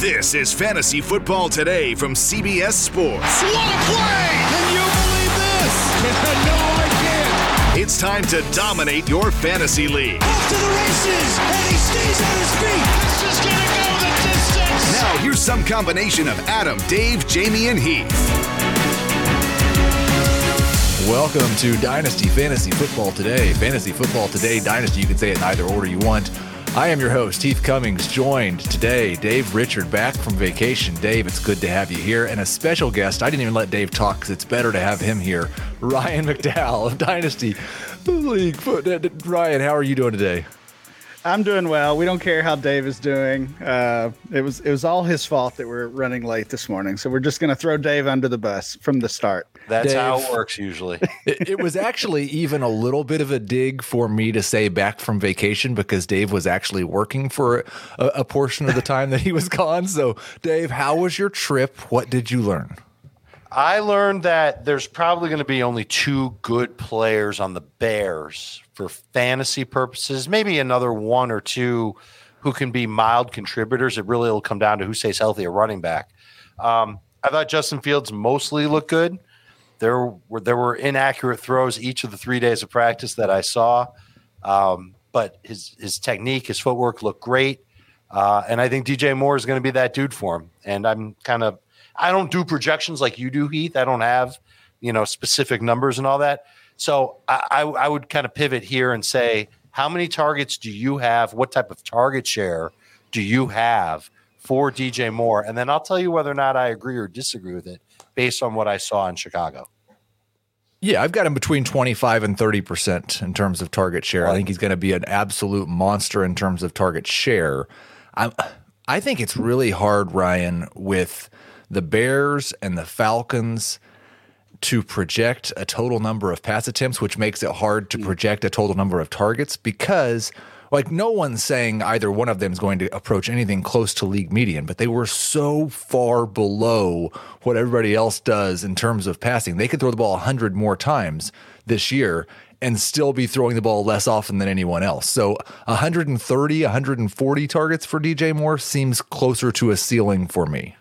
This is Fantasy Football Today from CBS Sports. What a play! Can you believe this? no, I can't. It's time to dominate your fantasy league. Off to the races, and he stays on his feet. This is gonna go the distance. Now, here's some combination of Adam, Dave, Jamie, and Heath. Welcome to Dynasty Fantasy Football Today. Fantasy Football Today, Dynasty, you can say it in either order you want. I am your host, Heath Cummings, joined today, Dave Richard, back from vacation. Dave, it's good to have you here. And a special guest, I didn't even let Dave talk because it's better to have him here, Ryan McDowell of Dynasty League. Ryan, how are you doing today? I'm doing well. We don't care how Dave is doing. Uh, it was it was all his fault that we're running late this morning. So we're just going to throw Dave under the bus from the start. That's Dave. how it works usually. it, it was actually even a little bit of a dig for me to say back from vacation because Dave was actually working for a, a portion of the time that he was gone. So, Dave, how was your trip? What did you learn? I learned that there's probably going to be only two good players on the Bears for fantasy purposes, maybe another one or two who can be mild contributors. It really will come down to who stays healthy at running back. Um, I thought Justin Fields mostly looked good. There were there were inaccurate throws each of the three days of practice that I saw, um, but his his technique, his footwork looked great, uh, and I think DJ Moore is going to be that dude for him. And I'm kind of I don't do projections like you do, Heath. I don't have you know specific numbers and all that. So I, I, I would kind of pivot here and say, how many targets do you have? What type of target share do you have for DJ Moore? And then I'll tell you whether or not I agree or disagree with it based on what I saw in Chicago. Yeah, I've got him between 25 and 30% in terms of target share. I think he's going to be an absolute monster in terms of target share. I I think it's really hard, Ryan, with the Bears and the Falcons to project a total number of pass attempts, which makes it hard to hmm. project a total number of targets because like no one's saying either one of them is going to approach anything close to league median, but they were so far below what everybody else does in terms of passing. They could throw the ball 100 more times this year and still be throwing the ball less often than anyone else. So 130, 140 targets for DJ Moore seems closer to a ceiling for me.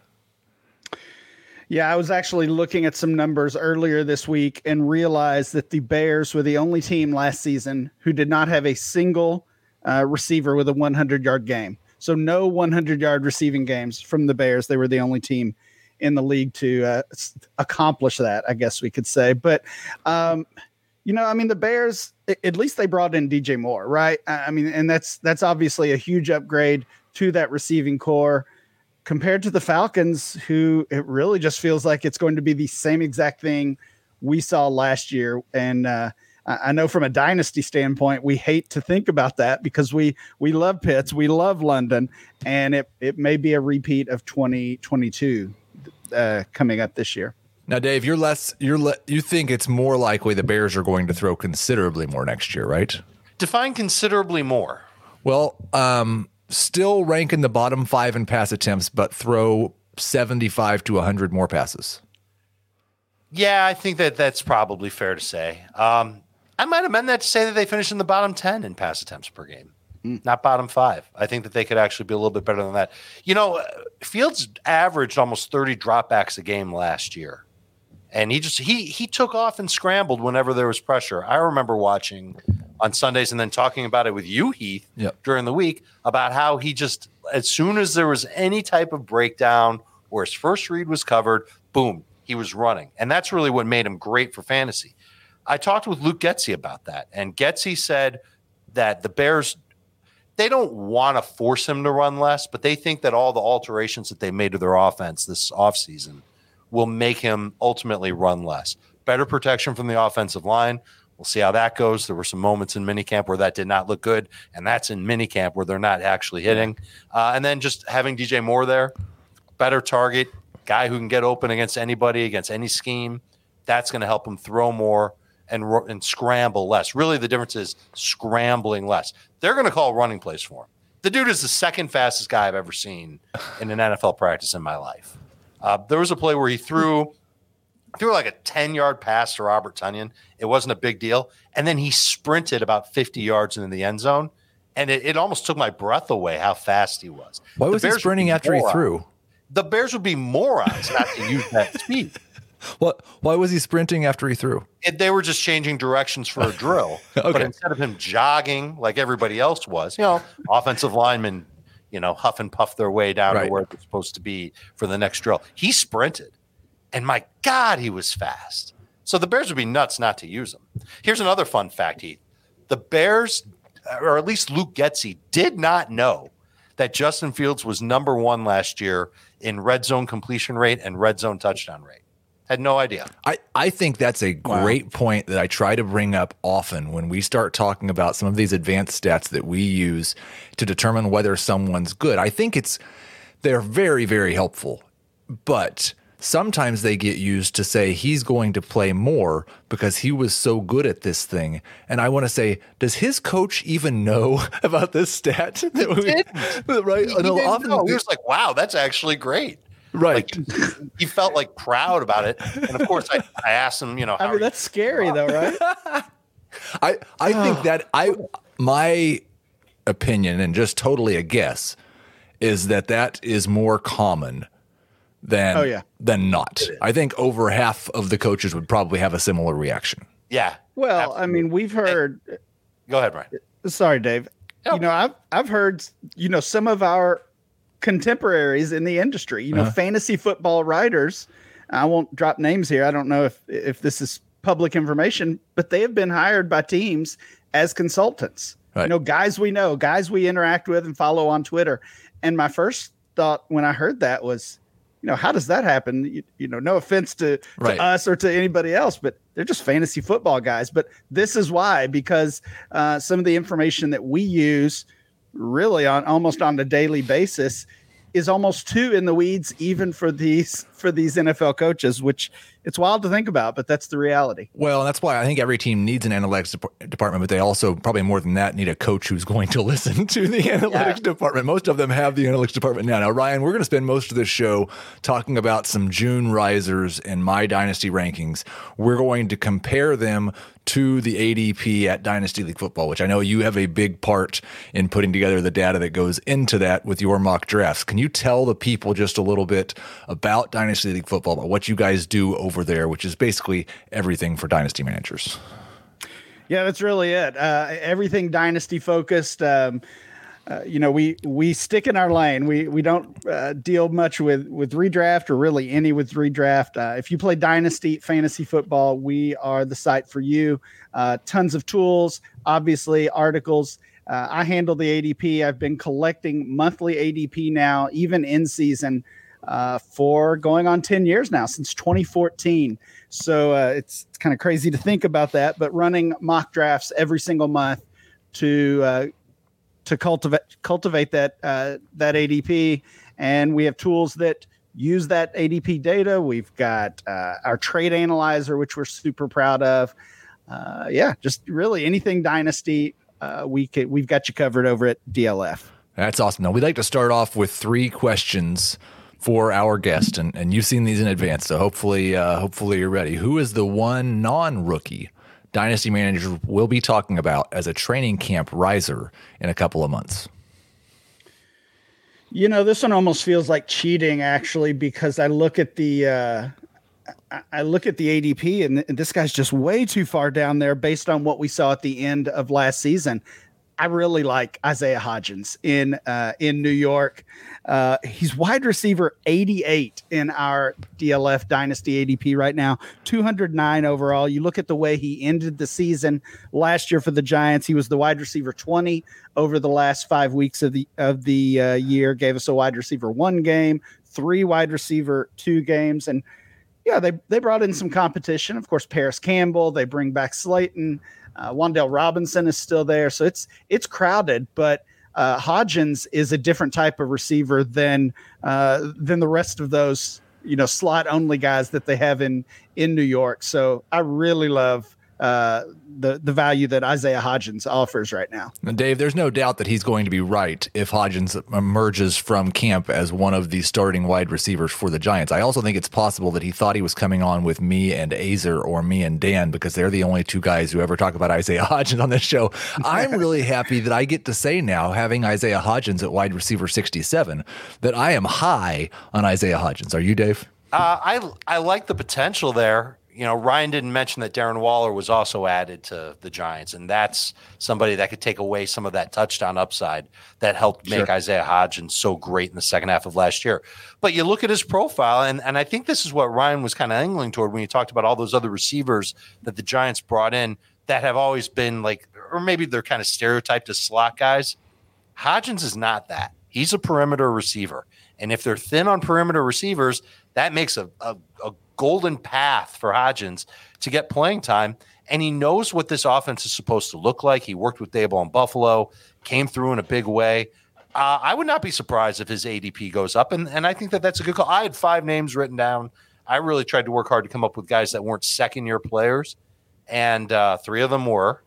Yeah, I was actually looking at some numbers earlier this week and realized that the Bears were the only team last season who did not have a single uh, receiver with a 100 yard game. So, no 100 yard receiving games from the Bears. They were the only team in the league to uh, accomplish that, I guess we could say. But, um, you know, I mean, the Bears, at least they brought in DJ Moore, right? I mean, and that's that's obviously a huge upgrade to that receiving corps compared to the Falcons, who it really just feels like it's going to be the same exact thing we saw last year. And uh, I know from a dynasty standpoint, we hate to think about that because we we love Pitts, we love London, and it it may be a repeat of 2022 uh, coming up this year. Now, Dave, you're less you're le- you think it's more likely the Bears are going to throw considerably more next year, right? Define considerably more. Well, um, still rank in the bottom five in pass attempts, but throw 75 to 100 more passes. Yeah, I think that that's probably fair to say. Um, I might amend that to say that they finish in the bottom 10 in pass attempts per game, mm. not bottom five. I think that they could actually be a little bit better than that. You know, uh, Fields averaged almost 30 dropbacks a game last year. And he just he he took off and scrambled whenever there was pressure. I remember watching on Sundays and then talking about it with you, Heath, yep. during the week about how he just as soon as there was any type of breakdown or his first read was covered, boom, he was running. And that's really what made him great for fantasy. I talked with Luke Getsy about that, and Getsy said that the Bears they don't want to force him to run less, but they think that all the alterations that they made to their offense this offseason will make him ultimately run less. Better protection from the offensive line. We'll see how that goes. There were some moments in minicamp where that did not look good, and that's in minicamp where they're not actually hitting. Uh, and then just having DJ Moore there, better target, guy who can get open against anybody, against any scheme. That's going to help him throw more and and scramble less. Really, the difference is scrambling less. They're going to call running plays for him. The dude is the second fastest guy I've ever seen in an NFL practice in my life. Uh, there was a play where he threw threw like a 10 yard pass to Robert Tonyan. It wasn't a big deal. And then he sprinted about 50 yards into the end zone and it, it almost took my breath away how fast he was. Why The was he Bears would sprinting after he threw? The Bears would be morons not to use that speed. What? Why was he sprinting after he threw? It, they were just changing directions for a drill. But instead of him jogging like everybody else was, you know, offensive linemen, you know, huff and puff their way down Right. to where they're supposed to be for the next drill. He sprinted. And my God, he was fast. So the Bears would be nuts not to use him. Here's another fun fact, Heath. The Bears, or at least Luke Getsy, did not know that Justin Fields was number one last year in red zone completion rate and red zone touchdown rate. Had no idea. I, I think that's a great point that I try to bring up often when we start talking about some of these advanced stats that we use to determine whether someone's good. I think it's they're very, very helpful, but sometimes they get used to say he's going to play more because he was so good at this thing. And I want to say, does his coach even know about this stat? That we- right? He, I know didn't often- know. He was like, wow, that's actually great. Right. Like, He felt like proud about it. And of course, I, I asked him, you know, how I mean, that's scary though, right? I I think that I my opinion and just totally a guess is that that is more common than Oh, yeah. than not. I think over half of the coaches would probably have a similar reaction. Yeah. Well, I mean, we've heard. Go ahead, Ryan. Sorry, Dave. No. You know, I've I've heard you know some of our contemporaries in the industry. You know, Uh-huh. fantasy football writers. I won't drop names here. I don't know if if this is public information, but they have been hired by teams as consultants. Right. You know, guys we know, guys we interact with and follow on Twitter. And my first thought when I heard that was, you know, how does that happen? You, you know, no offense to, to us or to anybody else, but they're just fantasy football guys. But this is why, because uh, some of the information that we use really on almost on a daily basis is almost too in the weeds even for these for these NFL coaches which it's wild to think about but that's the reality Well, that's why I think every team needs an analytics dep- department, but they also probably more than that need a coach who's going to listen to the analytics department. Most of them have the analytics department now. Now, Ryan, we're going to spend most of this show talking about some June risers in my dynasty rankings. We're going to compare them to the ADP at Dynasty League Football, which I know you have a big part in putting together the data that goes into that with your mock drafts. Can you tell the people just a little bit about Dynasty League Football, about what you guys do over there, which is basically everything for dynasty managers? yeah that's really it. Uh, everything dynasty focused um, uh, you know we we stick in our lane. We we don't uh, deal much with with redraft or really any with redraft. Uh, if you play dynasty fantasy football we are the site for you. Uh, tons of tools obviously articles. Uh, i handle the adp i've been collecting monthly adp now even in season uh, for going on 10 years now since 2014 so uh, it's, it's kind of crazy to think about that but running mock drafts every single month to uh, to cultivate cultivate that uh, that ADP, and we have tools that use that ADP data. We've got uh, our trade analyzer, which we're super proud of. Uh, yeah, just really anything dynasty. We could, we've got you covered over at DLF. That's awesome. Now, we'd like to start off with three questions for our guest, and, and you've seen these in advance, so hopefully, uh, hopefully you're ready. Who is the one non-rookie dynasty manager we'll be talking about as a training camp riser in a couple of months? You know, this one almost feels like cheating actually because I look at the uh I- look at the ADP and, and this guy's just way too far down there based on what we saw at the end of last season. I really like Isaiah Hodgins in uh, in New York. Uh, he's wide receiver 88 in our DLF Dynasty ADP right now, 209 overall. You look at the way he ended the season last year for the Giants. He was the wide receiver 20 over the last five weeks of the of the uh, year. Gave us a wide receiver one game, three wide receiver two games, and yeah, they they brought in some competition. Of course, Parris Campbell. They bring back Slayton. Uh, Wan'Dale Robinson is still there, so it's it's crowded. But uh, Hodgins is a different type of receiver than uh, than the rest of those you know slot only guys that they have in in New York. So I really love uh, the the value that Isaiah Hodgins offers right now. And Dave, there's no doubt that he's going to be right if Hodgins emerges from camp as one of the starting wide receivers for the Giants. I also think it's possible that he thought he was coming on with me and Aizer or me and Dan because they're the only two guys who ever talk about Isaiah Hodgins on this show. I'm really happy that I get to say now, having Isaiah Hodgins at wide receiver 67, that I am high on Isaiah Hodgins. Are you, Dave? Uh, I I like the potential there you know, Ryan didn't mention that Darren Waller was also added to the Giants, and that's somebody that could take away some of that touchdown upside that helped make sure. Isaiah Hodgins so great in the second half of last year. But you look at his profile, and, and I think this is what Ryan was kind of angling toward when he talked about all those other receivers that the Giants brought in that have always been like, or maybe they're kind of stereotyped as slot guys. Hodgins is not that. He's a perimeter receiver. And if they're thin on perimeter receivers, that makes a, a, a golden path for Hodgins to get playing time. And he knows what this offense is supposed to look like. He worked with Daboll in Buffalo, came through in a big way. Uh, I would not be surprised if his ADP goes up. And, and I think that that's a good call. I had five names written down. I really tried to work hard to come up with guys that weren't second year players. And uh, three of them were.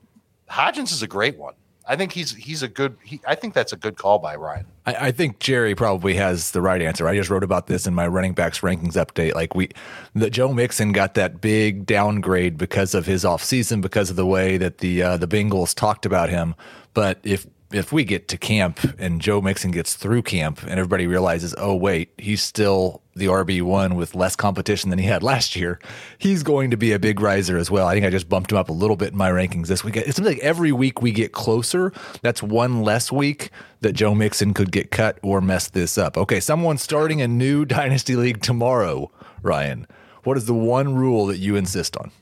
Hodgins is a great one. I think he's he's a good. He, I think that's a good call by Ryan. I, I, think Jerry probably has the right answer. I just wrote about this in my running backs rankings update. Like we, the Joe Mixon got that big downgrade because of his offseason, because of the way that the uh, the Bengals talked about him. But if if we get to camp and Joe Mixon gets through camp and everybody realizes, oh wait, he's still the RB one with less competition than he had last year, he's going to be a big riser as well. I think I just bumped him up a little bit in my rankings this week. It seems like every week we get closer. That's one less week that Joe Mixon could get cut or mess this up. Okay, someone starting a new dynasty league tomorrow, Ryan. What is the one rule that you insist on?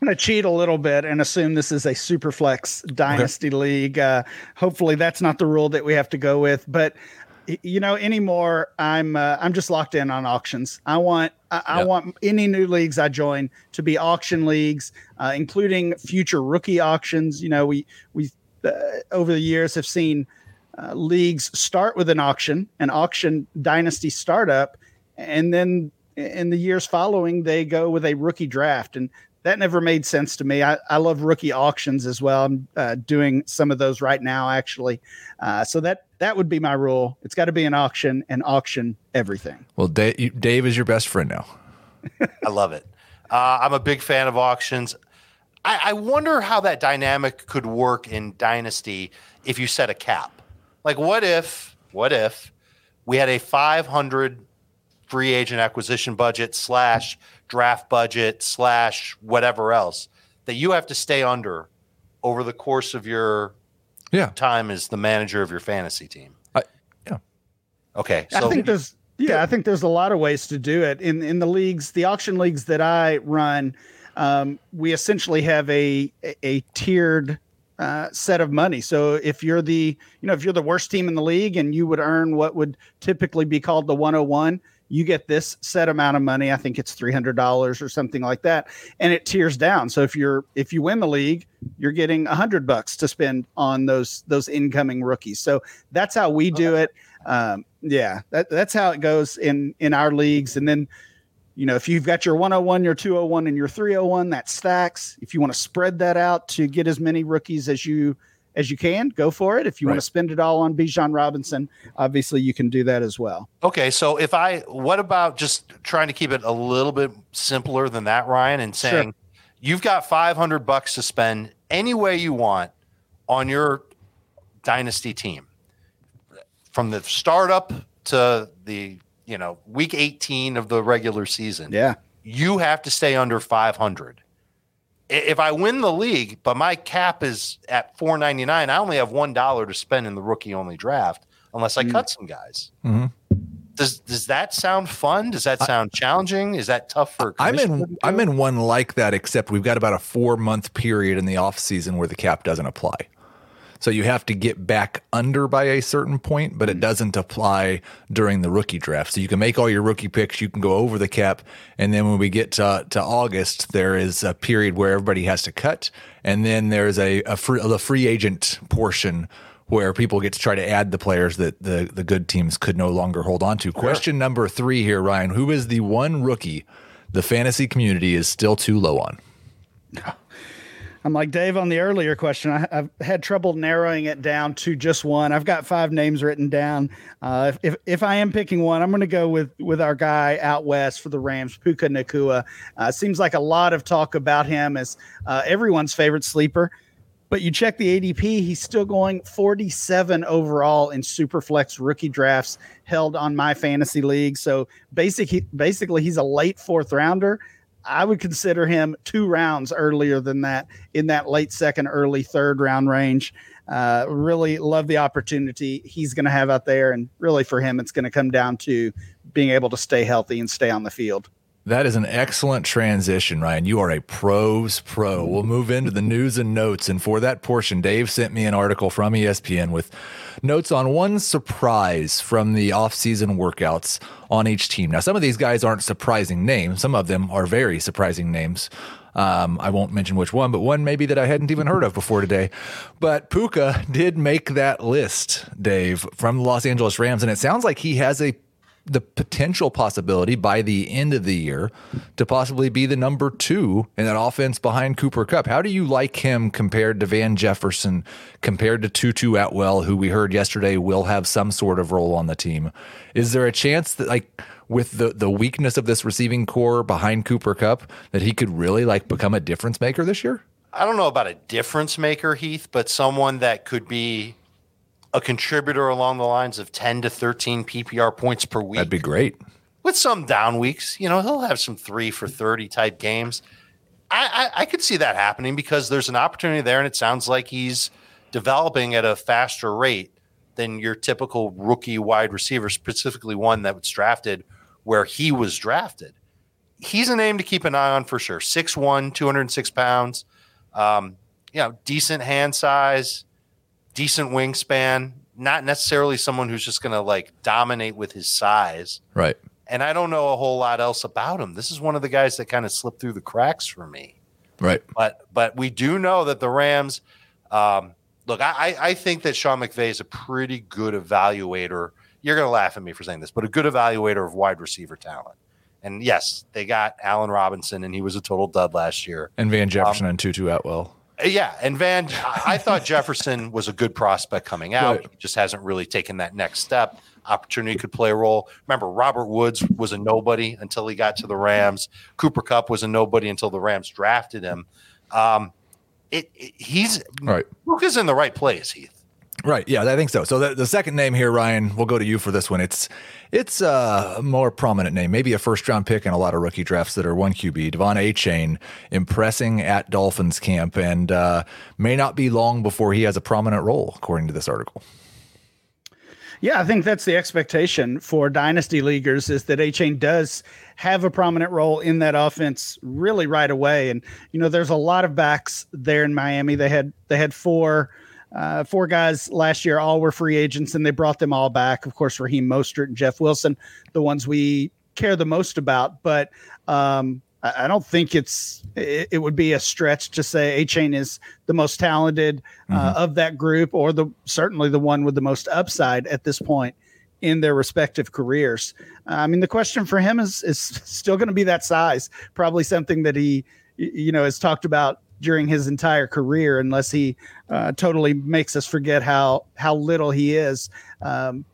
I'm going to cheat a little bit and assume this is a superflex dynasty okay. league. Uh, hopefully, that's not the rule that we have to go with. But you know, anymore, I'm uh, I'm just locked in on auctions. I want I, I want any new leagues I join to be auction leagues, uh, including future rookie auctions. You know, we we uh, over the years have seen uh, leagues start with an auction, an auction dynasty startup, and then in the years following they go with a rookie draft and that never made sense to me. I, I love rookie auctions as well. I'm uh, doing some of those right now, actually. Uh, so that that would be my rule. It's got to be an auction and auction everything. Well, Dave, Dave is your best friend now. I love it. Uh, I'm a big fan of auctions. I, I wonder how that dynamic could work in Dynasty if you set a cap. Like, what if, what if we had a 500 free agent acquisition budget slash draft budget slash whatever else that you have to stay under over the course of your yeah. time as the manager of your fantasy team. I, yeah. Okay. So I think there's yeah, I think there's a lot of ways to do it in in the leagues, the auction leagues that I run. Um, we essentially have a a, a tiered uh, set of money. So if you're the you know if you're the worst team in the league and you would earn what would typically be called the 101, you get this set amount of money. I think it's three hundred dollars or something like that, and it tiers down. So if you're if you win the league, you're getting a hundred bucks to spend on those those incoming rookies. So that's how we do it. Um, yeah, that, that's how it goes in in our leagues. And then, you know, if you've got your 101, your 201, and your 301, that stacks. If you want to spread that out to get as many rookies as you as you can. Go for it. If you right. want to spend it all on Bijan Robinson, obviously you can do that as well. Okay, so if I, what about just trying to keep it a little bit simpler than that, Ryan, and saying sure. you've got five hundred bucks to spend any way you want on your dynasty team, from the startup to the you know week eighteen of the regular season. Yeah, you have to stay under five hundred if I win the league, but my cap is at four ninety nine, I only have one dollar to spend in the rookie only draft unless I mm. cut some guys. Mm-hmm. Does does that sound fun? Does that sound I, challenging? Is that tough for? I'm in I'm in one like that, except we've got about a four month period in the off season where the cap doesn't apply. So you have to get back under by a certain point, but it mm. doesn't apply during the rookie draft. So you can make all your rookie picks, you can go over the cap, and then when we get to, to August, there is a period where everybody has to cut, and then there's a, a free, the free agent portion where people get to try to add the players that the, the good teams could no longer hold on to. Question number three here, Ryan. Who is the one rookie the fantasy community is still too low on? I'm like Dave on the earlier question. I, have had trouble narrowing it down to just one. I've got five names written down. Uh, if, if I am picking one, I'm going to go with with our guy out west for the Rams, Puka Nacua. Uh, seems like a lot of talk about him as uh, everyone's favorite sleeper. But you check the ADP, he's still going 47 overall in Superflex rookie drafts held on my fantasy league. So basic, basically, he's a late fourth rounder. I would consider him two rounds earlier than that in that late second, early third round range. Uh, really love the opportunity he's going to have out there. And really, for him, it's going to come down to being able to stay healthy and stay on the field. That is an excellent transition, Ryan. You are a pros pro. We'll move into the news and notes. And for that portion, Dave sent me an article from ESPN with notes on one surprise from the offseason workouts on each team. Now, some of these guys aren't surprising names, some of them are very surprising names. Um, I won't mention which one, but one maybe that I hadn't even heard of before today. But Puka did make that list, Dave, from the Los Angeles Rams. And it sounds like he has a the potential possibility by the end of the year to possibly be the number two in that offense behind Cooper Kupp. How do you like him compared to Van Jefferson, compared to Tutu Atwell, who we heard yesterday will have some sort of role on the team? Is there a chance that like with the the weakness of this receiving corps behind Cooper Kupp that he could really like become a difference maker this year? I don't know about a difference maker, Heath, but someone that could be a contributor along the lines of 10 to 13 PPR points per week. That'd be great. With some down weeks, you know, he'll have some three for 30 type games. I, I, I could see that happening because there's an opportunity there, and it sounds like he's developing at a faster rate than your typical rookie wide receiver, specifically one that was drafted where he was drafted. He's a name to keep an eye on for sure. 6'1, 206 pounds, um, you know, decent hand size decent wingspan, not necessarily someone who's just going to like dominate with his size. Right. And I don't know a whole lot else about him. This is one of the guys that kind of slipped through the cracks for me. Right. But but we do know that the Rams. Um, look, I I think that Sean McVay is a pretty good evaluator. You're going to laugh at me for saying this, but a good evaluator of wide receiver talent. And yes, they got Allen Robinson, and he was a total dud last year. And Van Jefferson um, and Tutu Atwell. Yeah, and Van, I thought Jefferson was a good prospect coming out. Right. He just hasn't really taken that next step. Opportunity could play a role. Remember, Robert Woods was a nobody until he got to the Rams. Cooper Kupp was a nobody until the Rams drafted him. Um, it, it, he's right. Luke is in the right place, Heath. Right. Yeah, I think so. So the, the second name here, Ryan, we'll go to you for this one. It's it's a more prominent name, maybe a first round pick in a lot of rookie drafts that are one QB. De'Von Achane impressing at Dolphins camp and uh, may not be long before he has a prominent role, according to this article. Yeah, I think that's the expectation for dynasty leaguers is that Achane does have a prominent role in that offense really right away. And you know, there's a lot of backs there in Miami. They had they had four uh, four guys last year, all were free agents, and they brought them all back. Of course, Raheem Mostert and Jeff Wilson, the ones we care the most about. But um, I, I, don't think it's it, it, would be a stretch to say Achane is the most talented uh, mm-hmm. of that group, or the certainly the one with the most upside at this point in their respective careers. Uh, I mean, the question for him is is still going to be that size. Probably something that he you know has talked about during his entire career, unless he uh, totally makes us forget how how little he is. Um,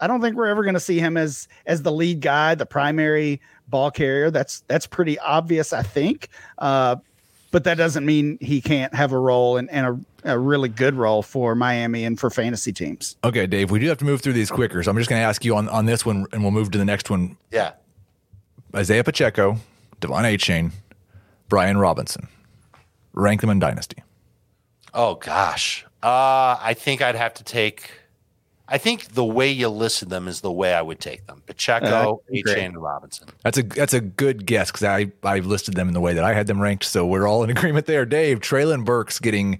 I don't think we're ever going to see him as as the lead guy, the primary ball carrier. That's that's pretty obvious, I think. Uh, but that doesn't mean he can't have a role and, and a, a, really good role for Miami and for fantasy teams. Okay, Dave, we do have to move through these quicker. So I'm just going to ask you on, on this one, and we'll move to the next one. Yeah. Isaiah Pacheco, De'Von Achane, Brian Robinson rank them in dynasty? Oh gosh, uh, I think I'd have to take. I think the way you listed them is the way I would take them: Pacheco, uh, Achane, and Robinson. That's a that's a good guess because I I listed them in the way that I had them ranked, so we're all in agreement there. Dave Treylon Burks getting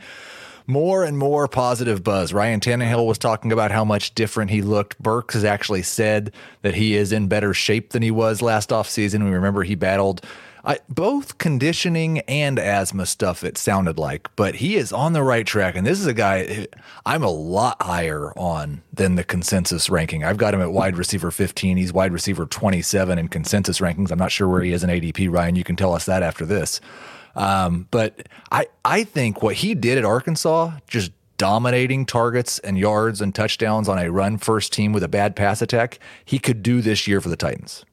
more and more positive buzz. Ryan Tannehill was talking about how much different he looked. Burks has actually said that he is in better shape than he was last offseason. We remember he battled I, both conditioning and asthma stuff, it sounded like, but he is on the right track. And this is a guy I'm a lot higher on than the consensus ranking. I've got him at wide receiver 15. He's wide receiver 27 in consensus rankings. I'm not sure where he is in ADP, Ryan. You can tell us that after this. Um, but I I think what he did at Arkansas, just dominating targets and yards and touchdowns on a run first team with a bad pass attack, he could do this year for the Titans.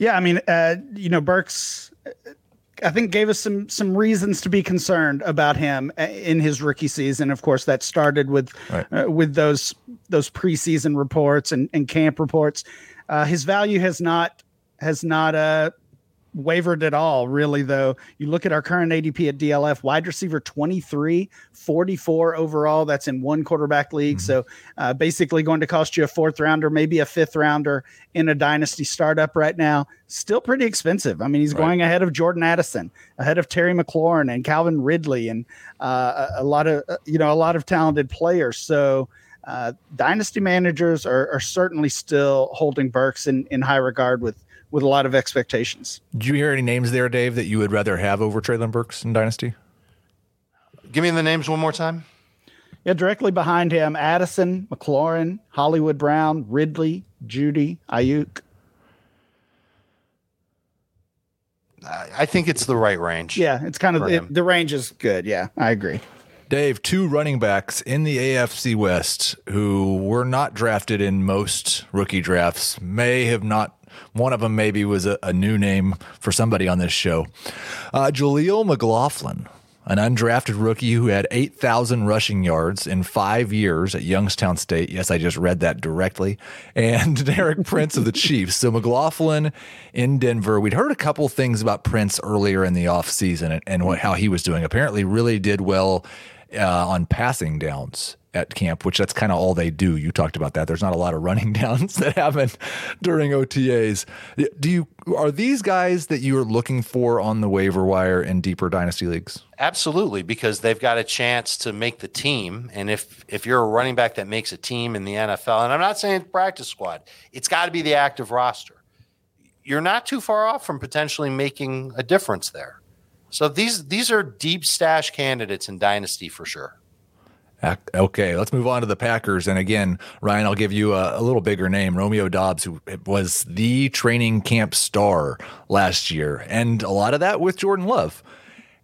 Yeah, I mean, uh, you know, Burks, I think gave us some some reasons to be concerned about him uh, in his rookie season. Of course, that started with right. uh, with those those preseason reports and, and camp reports. Uh, his value has not has not uh, wavered at all, really, though. You look at our current ADP at DLF, wide receiver 23, 44 overall. That's in one quarterback league. Mm-hmm. So uh, basically going to cost you a fourth rounder, maybe a fifth rounder in a dynasty startup right now. Still pretty expensive. I mean, he's right. going ahead of Jordan Addison, ahead of Terry McLaurin and Calvin Ridley, and uh, a, a, lot of, uh, you know, a lot of talented players. So, uh, dynasty managers are, are certainly still holding Burks in, in high regard with with a lot of expectations. Did you hear any names there, Dave, that you would rather have over Treylon Burks in Dynasty? Give me the names one more time. Yeah, directly behind him, Addison, McLaurin, Hollywood Brown, Ridley, Jeudy, Aiyuk. I think it's the right range. Yeah, it's kind of it, the range is good. Yeah, I agree. Dave, two running backs in the AFC West who were not drafted in most rookie drafts may have not one of them maybe was a, a new name for somebody on this show. Uh, Jaleel McLaughlin, an undrafted rookie who had 8,000 rushing yards in five years at Youngstown State. Yes, I just read that directly. And Derek Prince of the Chiefs. So McLaughlin in Denver. We'd heard a couple things about Prince earlier in the offseason and, and what, how he was doing. Apparently, really did well uh, on passing downs at camp, which that's kind of all they do. You talked about that. There's not a lot of running downs that happen during OTAs. Do you are these guys that you are looking for on the waiver wire in deeper dynasty leagues? Absolutely, because they've got a chance to make the team. And if if you're a running back that makes a team in the NFL, and I'm not saying practice squad, it's got to be the active roster. You're not too far off from potentially making a difference there. So these these are deep stash candidates in dynasty for sure. Okay, let's move on to the Packers. And again, Ryan, I'll give you a, a, little bigger name Romeo Doubs, who was the training camp star last year. And a lot of that with Jordan Love.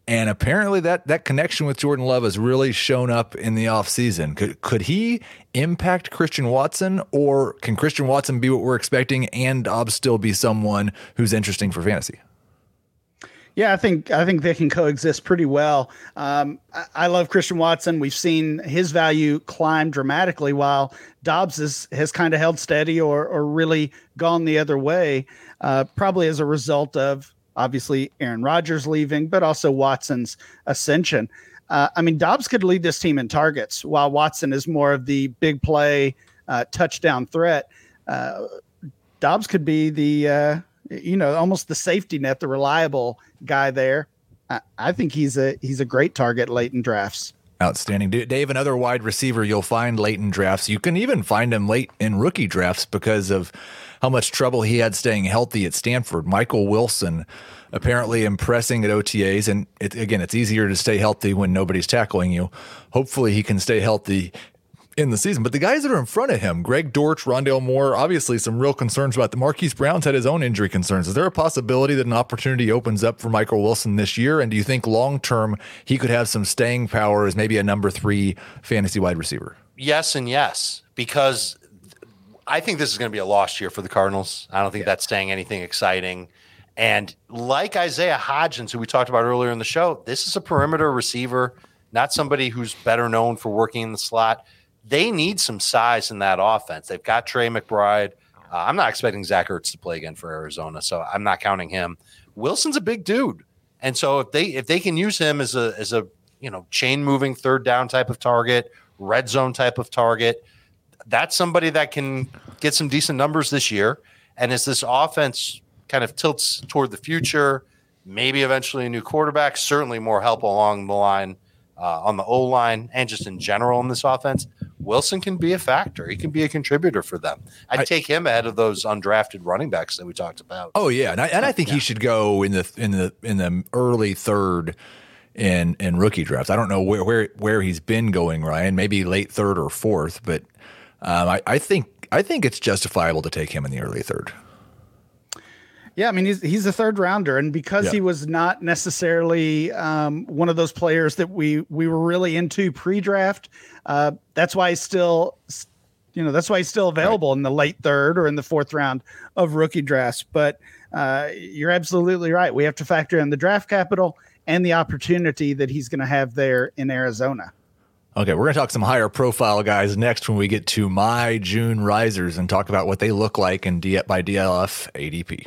And apparently that, that connection with Jordan Love has really shown up in the offseason. Could, could he impact Christian Watson, or can Christian Watson be what we're expecting and Doubs still be someone who's interesting for fantasy? Yeah, I think I think they can coexist pretty well. Um, I, I, love Christian Watson. We've seen his value climb dramatically, while Doubs is, has kind of held steady or or really gone the other way, uh, probably as a result of obviously Aaron Rodgers leaving, but also Watson's ascension. Uh, I mean, Doubs could lead this team in targets, while Watson is more of the big play uh, touchdown threat. Uh, Doubs could be the uh, you know, almost the safety net, the reliable guy there. I, I think he's a he's a great target late in drafts. Outstanding. Dave, another wide receiver you'll find late in drafts. You can even find him late in rookie drafts because of how much trouble he had staying healthy at Stanford. Michael Wilson apparently impressing at OTAs. And it, again, it's easier to stay healthy when nobody's tackling you. Hopefully, he can stay healthy in the season. But the guys that are in front of him, Greg Dortch, Rondale Moore, obviously some real concerns about the Marquise Brown's had his own injury concerns. Is there a possibility that an opportunity opens up for Michael Wilson this year? And do you think long term he could have some staying power as maybe a number three fantasy wide receiver? Yes, and yes, because I think this is going to be a lost year for the Cardinals. I don't think yeah. that's saying anything exciting. And like Isaiah Hodgins, who we talked about earlier in the show, this is a perimeter receiver, not somebody who's better known for working in the slot they need some size in that offense. They've got Trey McBride. Uh, I'm not expecting Zach Ertz to play again for Arizona, so I'm not counting him. Wilson's a big dude, and so if they if they can use him as a as a you know chain moving third down type of target, red zone type of target, that's somebody that can get some decent numbers this year. And as this offense kind of tilts toward the future, maybe eventually a new quarterback, certainly more help along the line uh, on the O line and just in general in this offense. Wilson can be a factor. He can be a contributor for them. I'd I, take him ahead of those undrafted running backs that we talked about. Oh yeah, and I, and I think yeah. he should go in the in the in the early third in in rookie drafts. I don't know where where where he's been going, Ryan. Maybe late third or fourth, but um, I, I think I think it's justifiable to take him in the early third. Yeah, I mean he's he's a third rounder, and because Yeah. he was not necessarily um, one of those players that we we were really into pre-draft, uh, that's why he's still, you know, that's why he's still available in the late third or in the fourth round of rookie drafts. But uh, you're absolutely right. We have to factor in the draft capital and the opportunity that he's going to have there in Arizona. Okay, we're going to talk some higher profile guys next when we get to my June risers and talk about what they look like in D- by DLF ADP.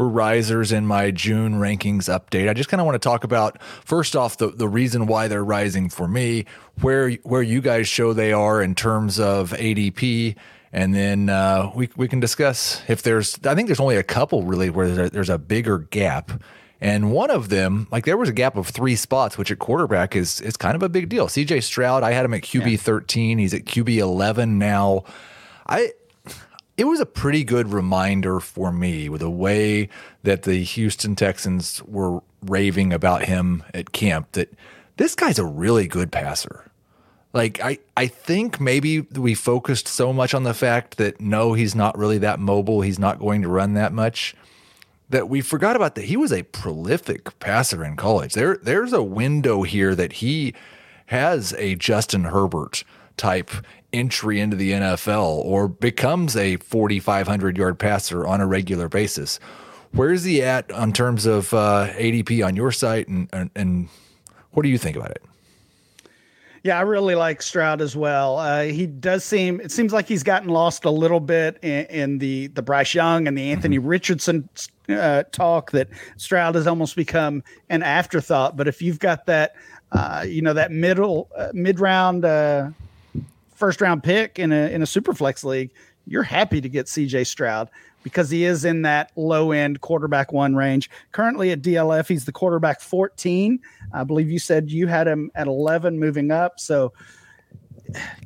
were risers in my June rankings update. I just kind of want to talk about first off the the reason why they're rising for me, where where you guys show they are in terms of ADP, and then uh, we we can discuss if there's. I think there's only a couple really where there's a, there's a bigger gap. And one of them, like there was a gap of three spots, which at quarterback is is kind of a big deal. CJ Stroud, I had him at QB 13. He's at QB 11 now. I it was a pretty good reminder for me with the way that the Houston Texans were raving about him at camp that this guy's a really good passer. Like I, I think maybe we focused so much on the fact that no, he's not really that mobile. He's not going to run that much. That we forgot about that he was a prolific passer in college. There, there's a window here that he has a Justin Herbert type entry into the NFL or becomes a 4,500 yard passer on a regular basis. Where's he at on terms of uh, ADP on your site, and, and and what do you think about it? Yeah, I really like Stroud as well. Uh, he does seem it seems like he's gotten lost a little bit in, in the the Bryce Young and the Anthony Richardson uh, talk that Stroud has almost become an afterthought. But if you've got that, uh, you know, that middle uh, mid round uh, first round pick in a in a super flex league, you're happy to get CJ Stroud because he is in that low end quarterback one range. Currently at DLF, he's the quarterback 14. I believe you said you had him at 11 moving up. So,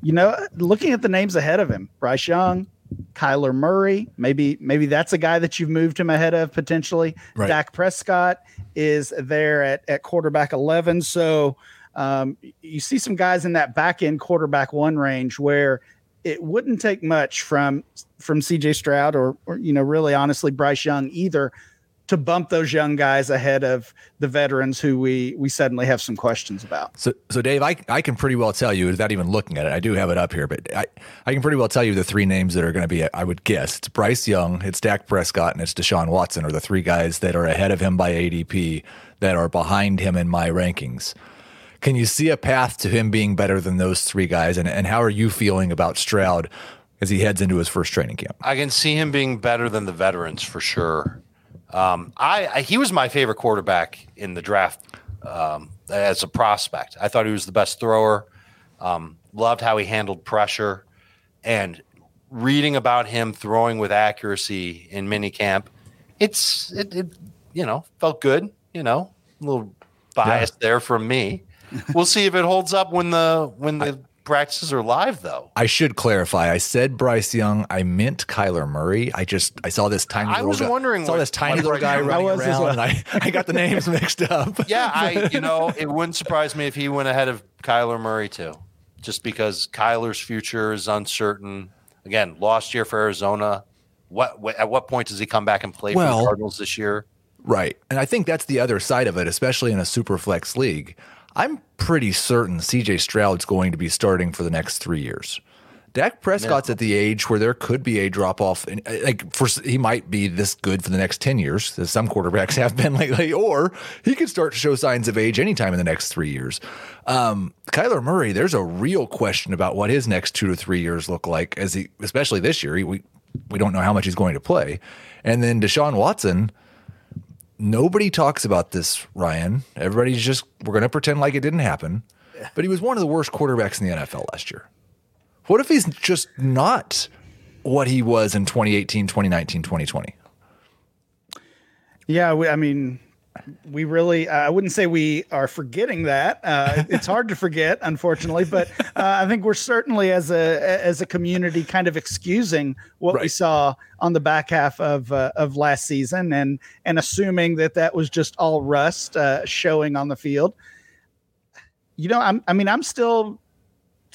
you know, looking at the names ahead of him, Bryce Young, Kyler Murray, maybe maybe that's a guy that you've moved him ahead of potentially. Right. Dak Prescott is there at, at quarterback 11. So um, you see some guys in that back end quarterback one range where it wouldn't take much from from CJ Stroud or, or you know really honestly Bryce Young either to bump those young guys ahead of the veterans who we we suddenly have some questions about. So, so Dave, I, I can pretty well tell you without even looking at it. I do have it up here, but I, I can pretty well tell you the three names that are going to be. I would guess it's Bryce Young, it's Dak Prescott, and it's Deshaun Watson are the three guys that are ahead of him by ADP that are behind him in my rankings. Can you see a path to him being better than those three guys? And, and how are you feeling about Stroud as he heads into his first training camp? I can see him being better than the veterans for sure. Um, I, I he was my favorite quarterback in the draft um, as a prospect. I thought he was the best thrower. Um, loved how he handled pressure, and reading about him throwing with accuracy in minicamp, it's it, it you know felt good. You know, a little bias there from me. We'll see if it holds up when the when the practices are live though. I should clarify. I said Bryce Young. I meant Kyler Murray. I just I saw this tiny. I little was guy, wondering Saw what- this tiny little guy running was around, and I I got the names mixed up. Yeah, I you know it wouldn't surprise me if he went ahead of Kyler Murray too, just because Kyler's future is uncertain. Again, lost year for Arizona. What, what at what point does he come back and play for the Cardinals this year? Right. And I think that's the other side of it, especially in a super flex league. I'm pretty certain CJ Stroud's going to be starting for the next three years. Dak Prescott's at the age where there could be a drop off. Uh, like for he might be this good for the next ten years, as some quarterbacks have been lately, or he could start to show signs of age anytime in the next three years. Um, Kyler Murray, there's a real question about what his next two to three years look like, as he, especially this year. He, we we don't know how much he's going to play, and then Deshaun Watson nobody talks about this, Ryan. Everybody's just we're going to pretend like it didn't happen. But he was one of the worst quarterbacks in the NFL last year. What if he's just not what he was in 2018, 2019, 2020? Yeah, we, I mean, we really, I wouldn't say we are forgetting that. Uh, it's hard to forget, unfortunately, but uh, I think we're certainly as a as a community kind of excusing what we saw on the back half of uh, of last season and and assuming that that was just all rust uh, showing on the field. You know, I'm, I mean, I'm still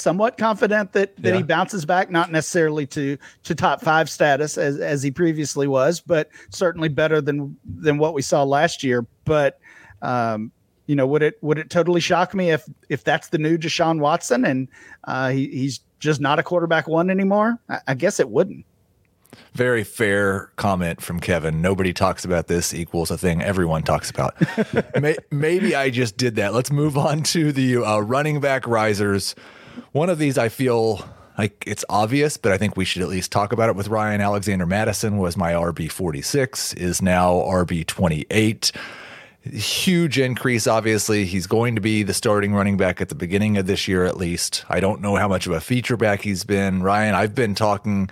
somewhat confident that that he bounces back, not necessarily to to top five status as as he previously was, but certainly better than than what we saw last year. But um, you know, would it would it totally shock me if if that's the new Deshaun Watson and uh, he, he's just not a quarterback one anymore? I, I guess it wouldn't. Very fair comment from Kevin. Nobody talks about this equals a thing everyone talks about. May, maybe I just did that. Let's move on to the uh, running back risers. One of these I feel like it's obvious, but I think we should at least talk about it with Ryan. Alexander Mattison was my RB 46, is now RB 28. Huge increase, obviously. He's going to be the starting running back at the beginning of this year, at least. I don't know how much of a feature back he's been. Ryan, I've been talking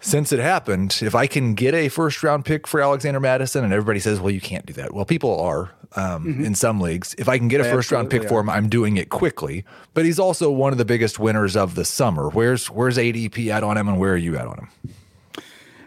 since it happened, if I can get a first round pick for Alexander Mattison, and everybody says, well, you can't do that. Well, people are um, in some leagues. If I can get a first round pick absolutely for him, I'm doing it quickly. But he's also one of the biggest winners of the summer. Where's where's ADP at on him, and where are you at on him?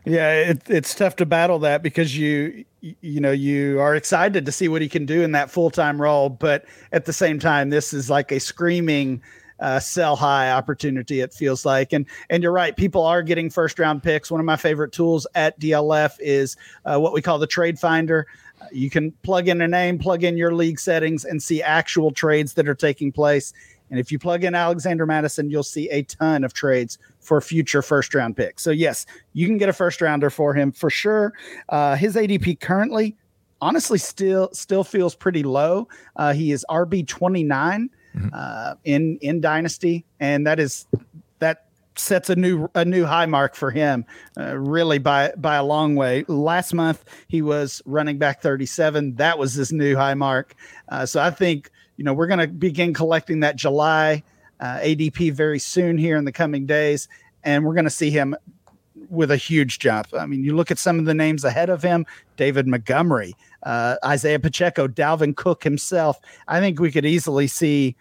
Yeah, it, it's tough to battle that because you you know you are excited to see what he can do in that full time role, but at the same time, this is like a screaming uh, sell high opportunity. It feels like, and and you're right. People are getting first round picks. One of my favorite tools at DLF is uh, what we call the Trade Finder. You can plug in a name, plug in your league settings, and see actual trades that are taking place. And if you plug in Alexander Mattison, you'll see a ton of trades for future first round picks. So, yes, you can get a first rounder for him for sure. Uh, his ADP currently, honestly, still still feels pretty low. Uh, he is RB 29 uh, in in Dynasty, and that is that sets a new a new high mark for him uh, really by by a long way. Last month he was running back 37 that was his new high mark. Uh, so i think you know we're going to begin collecting that july uh, adp very soon here in the coming days and we're going to see him with a huge jump. I mean you look at some of the names ahead of him david montgomery uh, isaiah pacheco dalvin cook himself. I think we could easily see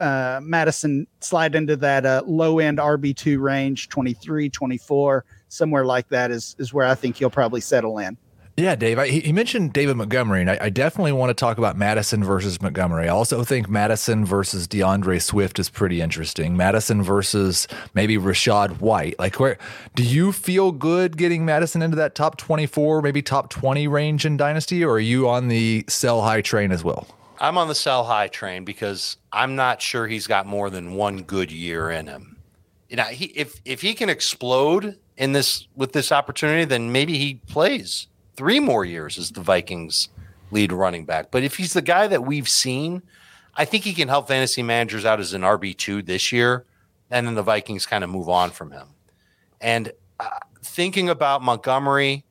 uh, Mattison slide into that uh, low end RB2 range, 23, 24, somewhere like that is, is where I think he'll probably settle in. Yeah, Dave. I, he mentioned David Montgomery, and I, I definitely want to talk about Mattison versus Montgomery. I also think Mattison versus D'Andre Swift is pretty interesting. Mattison versus maybe Rachaad White. Like, where do you feel good getting Mattison into that top twenty-four, maybe top twenty range in Dynasty, or are you on the sell high train as well? I'm on the sell high train because I'm not sure he's got more than one good year in him. You know, he, if if he can explode in this with this opportunity, then maybe he plays three more years as the Vikings lead running back. But if he's the guy that we've seen, I think he can help fantasy managers out as an RB two this year, and then the Vikings kind of move on from him. And uh, thinking about Montgomery,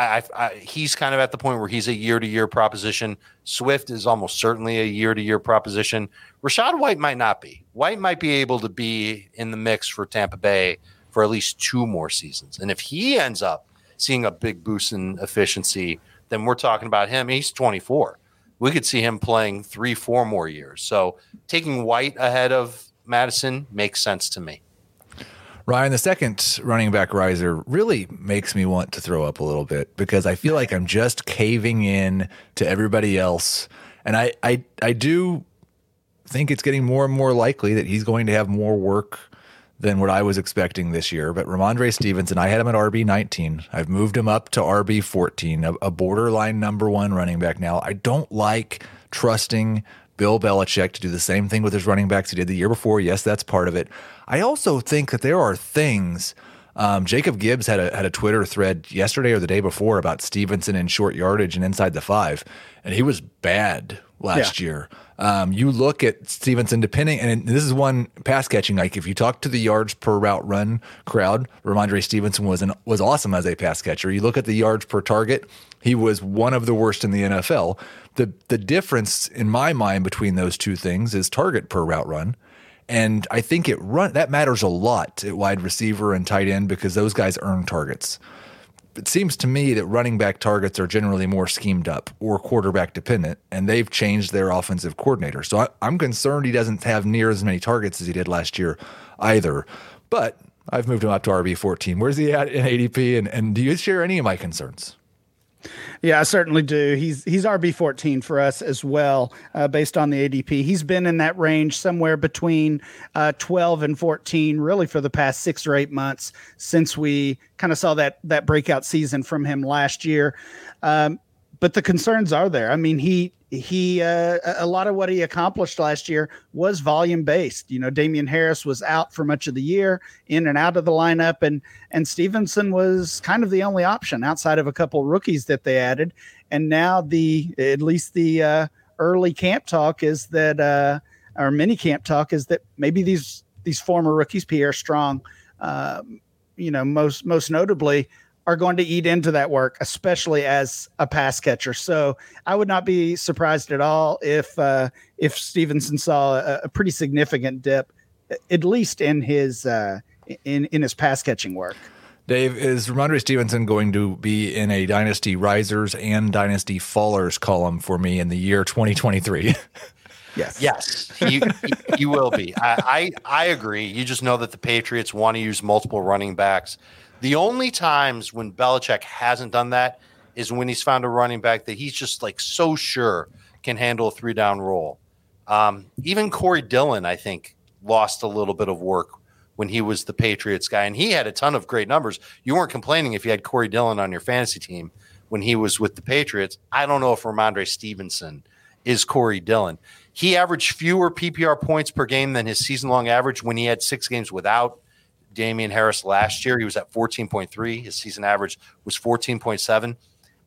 I, I, he's kind of at the point where he's a year to year proposition. Swift is almost certainly a year to year proposition. Rachaad White might not be. White might be able to be in the mix for Tampa Bay for at least two more seasons. And if he ends up seeing a big boost in efficiency, then we're talking about him. He's 24. We could see him playing three, four more years. So taking White ahead of Mattison makes sense to me. Ryan, the second running back riser really makes me want to throw up a little bit because I feel like I'm just caving in to everybody else. And I, I, I do think it's getting more and more likely that he's going to have more work than what I was expecting this year. But Rhamondre Stevenson, I had him at RB 19. I've moved him up to RB 14, a, a borderline number one running back now. I don't like trusting Bill Belichick to do the same thing with his running backs he did the year before. Yes, that's part of it. I also think that there are things. Um, Jacob Gibbs had a had a Twitter thread yesterday or the day before about Stevenson in short yardage and inside the five, and he was bad last yeah. year. Um, you look at Stevenson, depending, and this is one pass catching. Like if you talk to the yards per route run crowd, Rhamondre Stevenson was an, was awesome as a pass catcher. You look at the yards per target, he was one of the worst in the NFL. The the difference in my mind between those two things is target per route run. And I think it run that matters a lot at wide receiver and tight end because those guys earn targets it seems to me that running back targets are generally more schemed up or quarterback dependent, and they've changed their offensive coordinator. So I, am concerned he doesn't have near as many targets as he did last year either. But I've moved him up to RB 14. Where's he at in ADP? And, and do you share any of my concerns? Yeah, I certainly do. He's he's RB fourteen for us as well, uh, based on the ADP. He's been in that range somewhere between uh, twelve and fourteen, really for the past six or eight months since we kind of saw that that breakout season from him last year. Um, but the concerns are there. I mean, he he uh, a lot of what he accomplished last year was volume based. You know, Damien Harris was out for much of the year, in and out of the lineup, and and Stevenson was kind of the only option outside of a couple rookies that they added. And now the at least the uh, early camp talk is that uh, or mini camp talk is that maybe these these former rookies, Pierre Strong, uh, you know, most most notably are going to eat into that work, especially as a pass catcher. So I would not be surprised at all if uh, if Stevenson saw a, a, pretty significant dip, at least in his uh, in in his pass catching work. Dave, is Rhamondre Stevenson going to be in a Dynasty Risers and Dynasty Fallers column for me in the year 2023? Yes. Yes, you, you will be. I, I, I agree. You just know that the Patriots want to use multiple running backs. The only times when Belichick hasn't done that is when he's found a running back that he's just like so sure can handle a three down role. Um, even Corey Dillon, I think, lost a little bit of work when he was the Patriots guy, and he had a ton of great numbers. You weren't complaining if you had Corey Dillon on your fantasy team when he was with the Patriots. I don't know if Rhamondre Stevenson is Corey Dillon. He averaged fewer PPR points per game than his season long average when he had six games without Damien Harris last year. He was at 14.3. His season average was 14.7.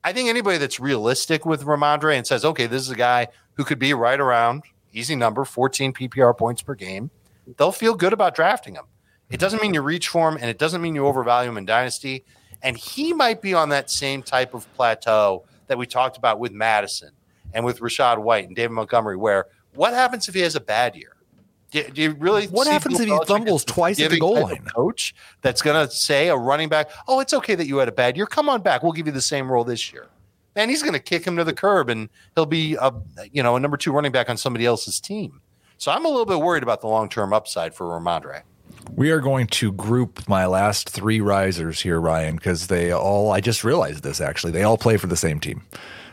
I think anybody that's realistic with Rhamondre and says, okay, this is a guy who could be right around easy number, 14 PPR points per game, they'll feel good about drafting him. It doesn't mean you reach for him and it doesn't mean you overvalue him in Dynasty. And he might be on that same type of plateau that we talked about with Mattison and with Rachaad White and David Montgomery, where what happens if he has a bad year? Do, do you really? What happens if he fumbles twice at the goal line? Coach that's going to say a running back, "Oh, it's okay that you had a bad year. Come on back. We'll give you the same role this year." And he's going to kick him to the curb, and he'll be a you know a number two running back on somebody else's team. So I'm a little bit worried about the long term upside for Rhamondre. We are going to group my last three risers here, Ryan, because they all. I just realized this actually. They all play for the same team.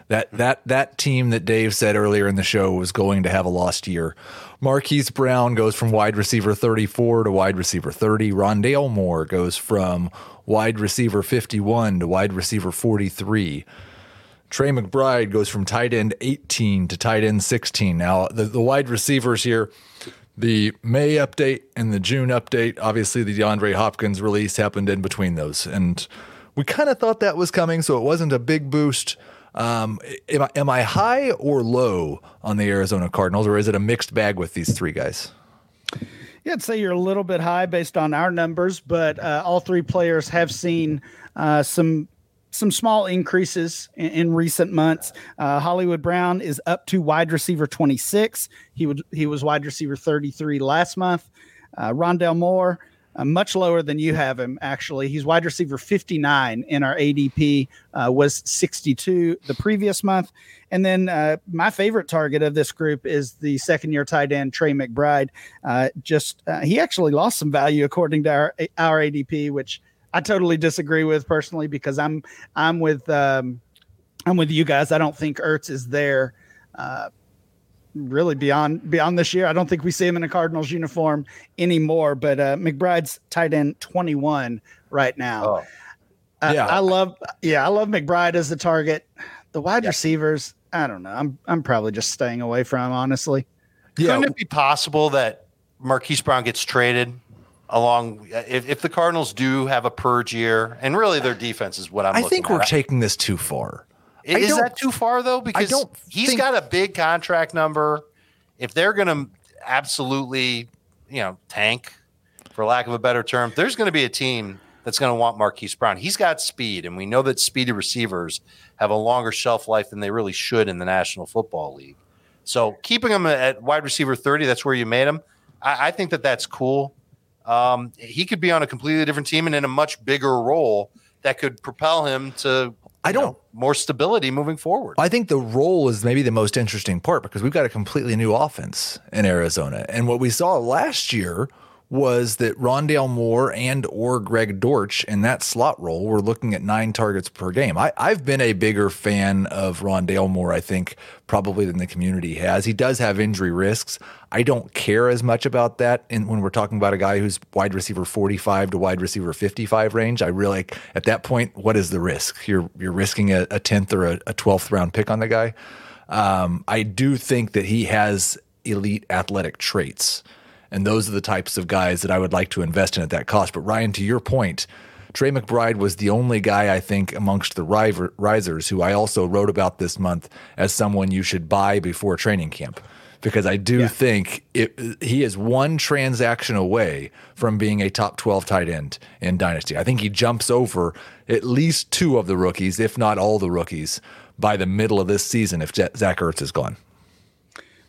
That that that team that Dave said earlier in the show was going to have a lost year. Marquise Brown goes from wide receiver 34 to wide receiver 30. Rondale Moore goes from wide receiver 51 to wide receiver 43. Trey McBride goes from tight end 18 to tight end 16. Now, the, the wide receivers here, the May update and the June update, obviously the DeAndre Hopkins release happened in between those. And we kind of thought that was coming, so it wasn't a big boost. Um, am, I, am I high or low on the Arizona Cardinals, or is it a mixed bag with these three guys? Yeah, I'd say you're a little bit high based on our numbers, but uh, all three players have seen uh, some some small increases in, in recent months. Uh, Hollywood Brown is up to wide receiver 26. He would he was wide receiver 33 last month. Uh, Rondale Moore uh, much lower than you have him. Actually, he's wide receiver 59 in our ADP. Uh, was 62 the previous month, and then uh, my favorite target of this group is the second year tight end Trey McBride. Uh, just uh, he actually lost some value according to our our ADP, which I totally disagree with personally because I'm I'm with um, I'm with you guys. I don't think Ertz is there. Uh, really beyond beyond this year. I don't think we see him in a Cardinals uniform anymore. But uh, McBride's tight end 21 right now. Oh. I, Yeah. I love yeah, I love McBride as the target. The wide receivers, I don't know. I'm I'm probably just staying away from honestly. Yeah, Couldn't it be possible that Marquise Brown gets traded along if, if the Cardinals do have a purge year and really their defense is what I'm I looking think we're at. taking this too far. Is that too far though? Because he's think- got a big contract number. If they're going to absolutely, you know, tank, for lack of a better term, there's going to be a team that's going to want Marquise Brown. He's got speed, and we know that speedy receivers have a longer shelf life than they really should in the National Football League. So keeping him at wide receiver 30, that's where you made him. I, I think that that's cool. Um, he could be on a completely different team and in a much bigger role that could propel him to I don't- know, more stability moving forward. I think the role is maybe the most interesting part because we've got a completely new offense in Arizona. And what we saw last year was that Rondale Moore and or Greg Dortch in that slot role were looking at nine targets per game. I, I've been a bigger fan of Rondale Moore, I think, probably than the community has. He does have injury risks. I don't care as much about that in, when we're talking about a guy who's wide receiver 45 to wide receiver 55 range. I really, at that point, what is the risk? You're you're risking a, a 10th or a, a 12th round pick on the guy. Um, I do think that he has elite athletic traits. And those are the types of guys that I would like to invest in at that cost. But Ryan, to your point, Trey McBride was the only guy I think amongst the risers who I also wrote about this month as someone you should buy before training camp. Because I do think it, he is one transaction away from being a top 12 tight end in Dynasty. I think he jumps over at least two of the rookies, if not all the rookies, by the middle of this season if Zach Ertz is gone.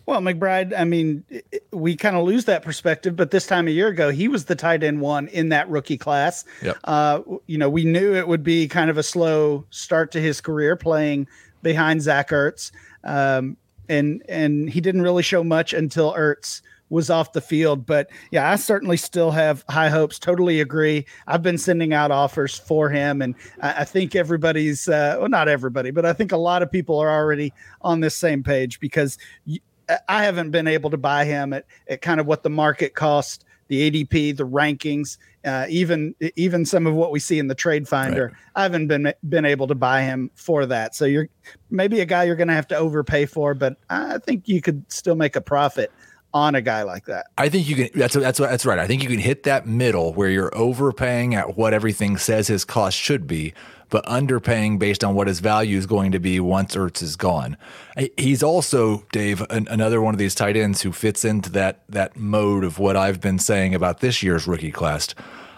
Well, McBride, I mean, we kind of lose that perspective, but this time a year ago, he was the tight end one in that rookie class. Yep. Uh, you know, we knew it would be kind of a slow start to his career playing behind Zach Ertz. Um, and, and he didn't really show much until Ertz was off the field. But yeah, I certainly still have high hopes. Totally agree. I've been sending out offers for him, and I, I think everybody's, uh, well, not everybody, but I think a lot of people are already on this same page because y- I haven't been able to buy him at, at kind of what the market cost, the ADP, the rankings, uh, even even some of what we see in the trade finder. I haven't been been able to buy him for that. So you're maybe a guy you're going to have to overpay for, but I think you could still make a profit on a guy like that. I think you can. That's that's that's right. I think you can hit that middle where you're overpaying at what everything says his cost should be, but underpaying based on what his value is going to be once Ertz is gone. He's also Dave an, another one of these tight ends who fits into that that mode of what I've been saying about this year's rookie class.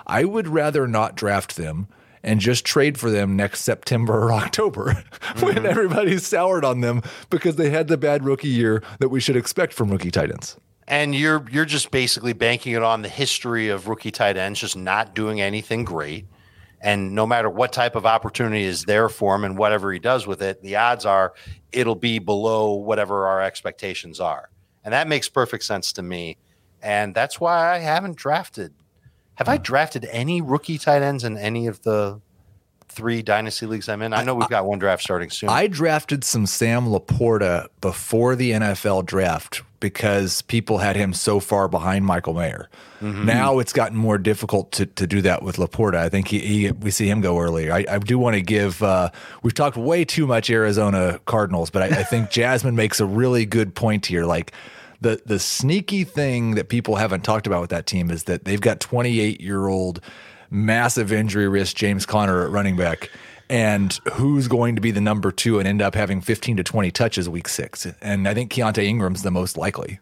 I would rather not draft them and just trade for them next September or October when mm-hmm. everybody's soured on them because they had the bad rookie year that we should expect from rookie tight ends. and you're you're just basically banking it on the history of rookie tight ends just not doing anything great. And no matter what type of opportunity is there for him and whatever he does with it, the odds are it'll be below whatever our expectations are. And that makes perfect sense to me. And that's why I haven't drafted. Have I hmm. drafted any rookie tight ends in any of the three dynasty leagues I'm in? I know we've got one draft starting soon. I drafted some Sam LaPorta before the NFL draft because people had him so far behind Michael Mayer. Now it's gotten more difficult to, to do that with LaPorta. I think he, he we see him go earlier. I, I do want to give. Uh, we've talked way too much Arizona Cardinals, but I, I think Jasmine makes a really good point here. Like the the sneaky thing that people haven't talked about with that team is that they've got 28 year old massive injury risk James Conner at running back. And who's going to be the number two and end up having 15 to 20 touches week six? And I think Keaontay Ingram's the most likely.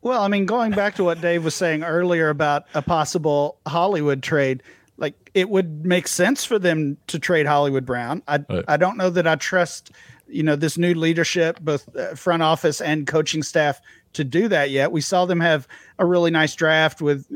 Well, I mean, going back to what Dave was saying earlier about a possible Hollywood trade, like it would make sense for them to trade Hollywood Brown. I Right. I don't know that I trust, you know, this new leadership, both uh, front office and coaching staff, to do that yet. We saw them have a really nice draft with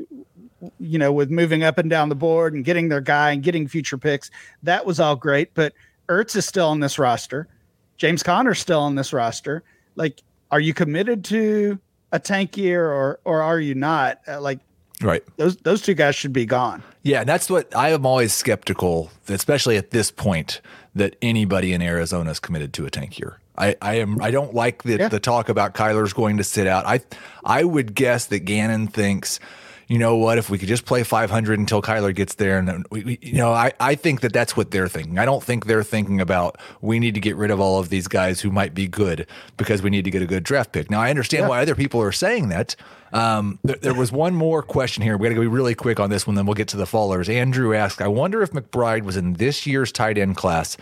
you know, with moving up and down the board and getting their guy and getting future picks. That was all great, but Ertz is still on this roster. James Conner's still on this roster. Like, are you committed to a tank year or or are you not? Uh, like, Right. those those two guys should be gone. Yeah, and that's what I am always skeptical, especially at this point, that anybody in Arizona is committed to a tank year. I, I am I don't like the, Yeah. the talk about Kyler's going to sit out. I I would guess that Gannon thinks, you know what, if we could just play 500 until Kyler gets there, and we, we, you know, I, I think that that's what they're thinking. I don't think they're thinking about we need to get rid of all of these guys who might be good because we need to get a good draft pick. Now I understand why other people are saying that. Um, there, there was one more question here. We got to be really quick on this one, then we'll get to the fallers. Andrew asked, I wonder if McBride was in this year's tight end class,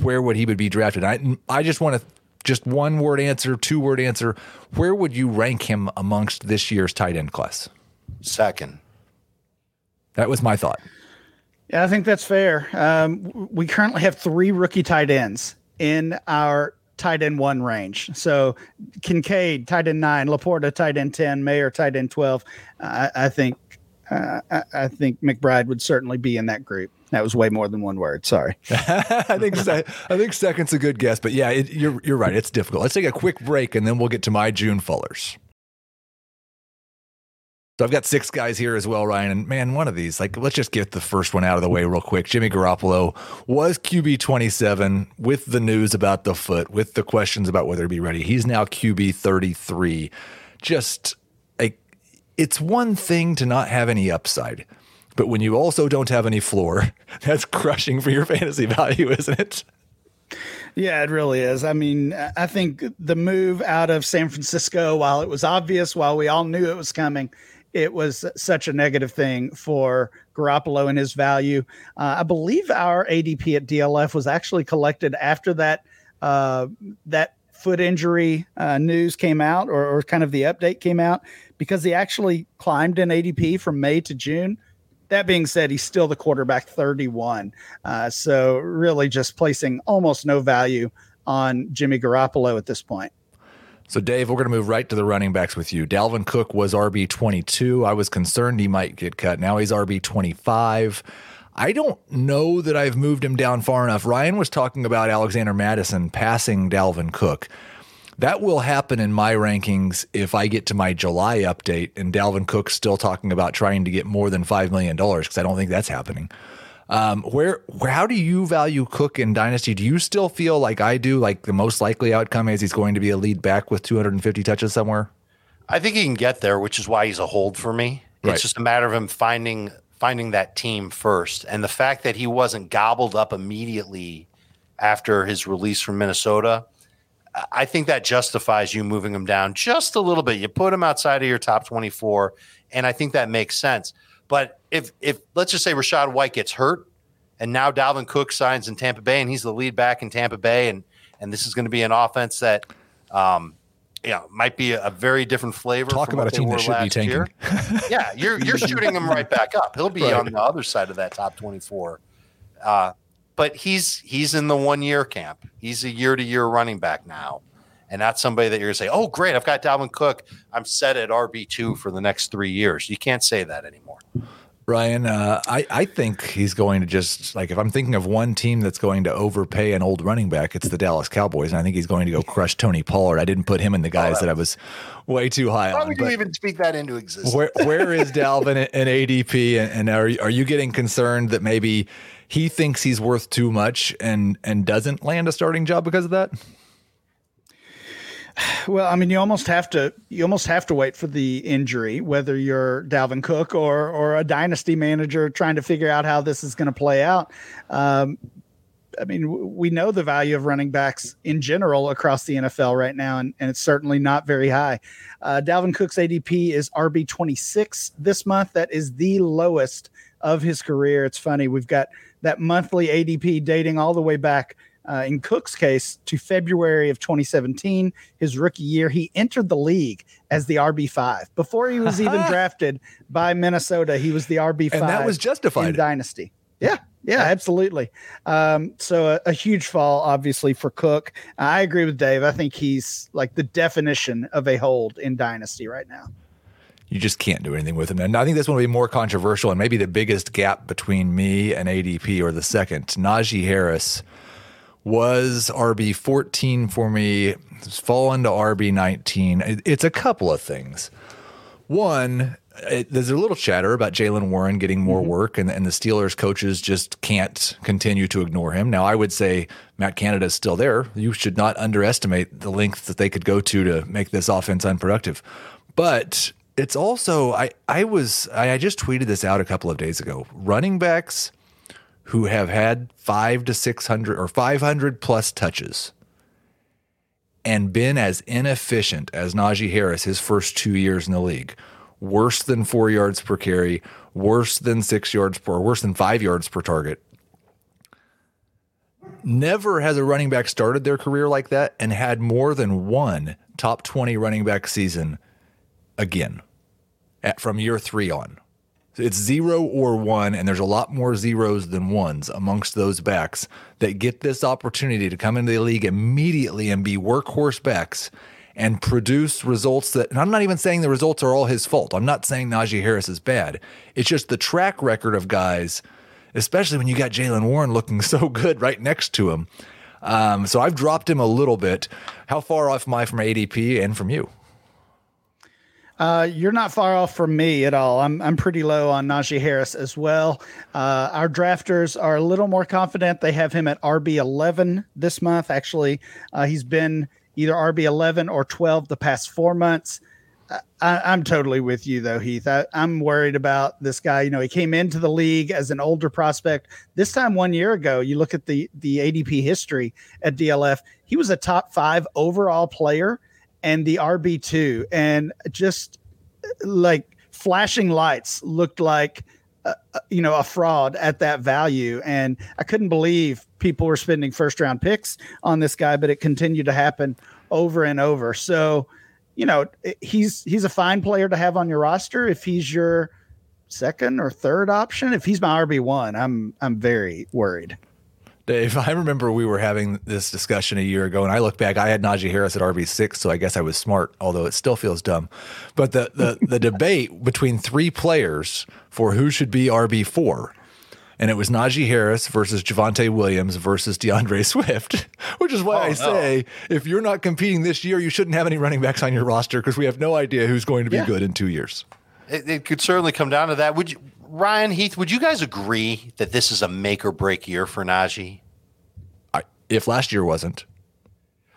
where would he would be drafted? I I just want to just one word answer, two word answer. Where would you rank him amongst this year's tight end class? Second. That was my thought. Yeah, I think that's fair. Um, we currently have three rookie tight ends in our tight end one range. So Kincaid, tight end nine, LaPorta, tight end ten, Mayer, tight end twelve. I, I think uh, I, I think McBride would certainly be in that group. That was way more than one word. Sorry. I think se- I think second's a good guess, but yeah, it, you're you're right. It's difficult. Let's take a quick break and then we'll get to my June fallers. So I've got six guys here as well, Ryan. And man, one of these, like, let's just get the first one out of the way real quick. Jimmy Garoppolo was QB 27 with the news about the foot, with the questions about whether to be ready. He's now QB 33. Just like, it's one thing to not have any upside, but when you also don't have any floor, that's crushing for your fantasy value, isn't it? Yeah, it really is. I mean, I I think the move out of San Francisco, while it was obvious, while we all knew it was coming, it was such a negative thing for Garoppolo and his value. Uh, I believe our ADP at DLF was actually collected after that uh, that foot injury uh, news came out, or, or kind of the update came out, because he actually climbed in ADP from May to June. That being said, he's still the quarterback 31. Uh, so really just placing almost no value on Jimmy Garoppolo at this point. So, Dave, we're going to move right to the running backs with you. Dalvin Cook was RB 22. I was concerned he might get cut. Now he's RB 25. I don't know that I've moved him down far enough. Ryan was talking about Alexander Mattison passing Dalvin Cook. That will happen in my rankings if I get to my July update and Dalvin Cook's still talking about trying to get more than $5 million because I don't think that's happening. Um, where, where, how do you value Cook in Dynasty? Do you still feel like I do, like the most likely outcome is he's going to be a lead back with 250 touches somewhere? I think he can get there, which is why he's a hold for me. Right. It's just a matter of him finding finding that team first, and the fact that he wasn't gobbled up immediately after his release from Minnesota. I- I think that justifies you moving him down just a little bit. You put him outside of your top 24, and I think that makes sense. But if if let's just say Rachaad White gets hurt, and now Dalvin Cook signs in Tampa Bay, and he's the lead back in Tampa Bay, and and this is going to be an offense that, um, you know, might be a, a very different flavor. Talk from about what a team that should be tanking. year. yeah, you're you're shooting him right back up. He'll be Right. on the other side of that top 24. Uh, but he's he's in the one year camp. He's a year to year running back now. And not somebody that you're gonna say, oh great, I've got Dalvin Cook. I'm set at RB two for the next three years. You can't say that anymore. Ryan, uh, I, I think he's going to just like if I'm thinking of one team that's going to overpay an old running back, it's the Dallas Cowboys, and I think he's going to go crush Tony Pollard. I didn't put him in the guys that I was way too high Why on. would you even speak that into existence? where where is Dalvin in ADP, and, and are are you getting concerned that maybe he thinks he's worth too much and and doesn't land a starting job because of that? Well, I mean, you almost have to you almost have to wait for the injury, whether you're Dalvin Cook or or a dynasty manager trying to figure out how this is going to play out. Um, I mean, we know the value of running backs in general across the NFL right now, and, and it's certainly not very high. Uh, Dalvin Cook's ADP is RB 26 this month. That is the lowest of his career. It's funny. We've got that monthly ADP dating all the way back uh, in Cook's case to February of 2017, his rookie year. He entered the league as the RB5 before he was even drafted by Minnesota. He was the RB5, And that was justified. in. Dynasty. Yeah, yeah, absolutely. Um, so a, a huge fall, obviously, for Cook. I agree with Dave. I think he's like the definition of a hold in Dynasty right now. you just can't do anything with him. And I think this one will be more controversial and maybe the biggest gap between me and ADP or the second. Najee Harris was RB 14 for me, it's fallen to RB 19. It's a couple of things. One, it, there's a little chatter about Jaylen Warren getting more mm-hmm. work, and, and the Steelers coaches just can't continue to ignore him. Now, I would say Matt Canada is still there. You should not underestimate the length that they could go to to make this offense unproductive. But it's also I I was I just tweeted this out a couple of days ago. Running backs who have had 5 to 600 or 500 plus touches and been as inefficient as Najee Harris his first 2 years in the league. Worse than 4 yards per carry, worse than 6 yards per worse than 5 yards per target. Never has a running back started their career like that and had more than one top 20 running back season again at, from year three on. It's zero or one, and there's a lot more zeros than ones amongst those backs that get this opportunity to come into the league immediately and be workhorse backs and produce results that, and I'm not even saying the results are all his fault. I'm not saying Najee Harris is bad. It's just the track record of guys, especially when you got Jaylen Warren looking so good right next to him. Um, so I've dropped him a little bit. How far off am I from ADP and from you? Uh, you're not far off from me at all. I'm I'm pretty low on Najee Harris as well. Uh, our drafters are a little more confident. They have him at RB 11 this month. Actually, uh, he's been either RB 11 or 12 the past four months. I, am totally with you though, Heath. I, I'm worried about this guy. You know, he came into the league as an older prospect. This time one year ago, you look at the the ADP history at DLF. He was a top five overall player and the RB2 and just like flashing lights looked like uh, uh, you know a fraud at that value and I couldn't believe people were spending first round picks on this guy but it continued to happen over and over. So, you know, he's he's a fine player to have on your roster if he's your second or third option. If he's my RB1, I'm I'm very worried. Dave, I remember we were having this discussion a year ago, and I look back, I had Najee Harris at RB six, so I guess I was smart, although it still feels dumb. But the the the debate between three players for who should be RB four, and it was Najee Harris versus Javonte Williams versus D'Andre Swift, which is why oh, I say no. if you're not competing this year, you shouldn't have any running backs on your roster because we have no idea who's going to be yeah. good in two years. It, it could certainly come down to that. Would you? Ryan Heath, would you guys agree that this is a make or break year for Najee? I, if last year wasn't.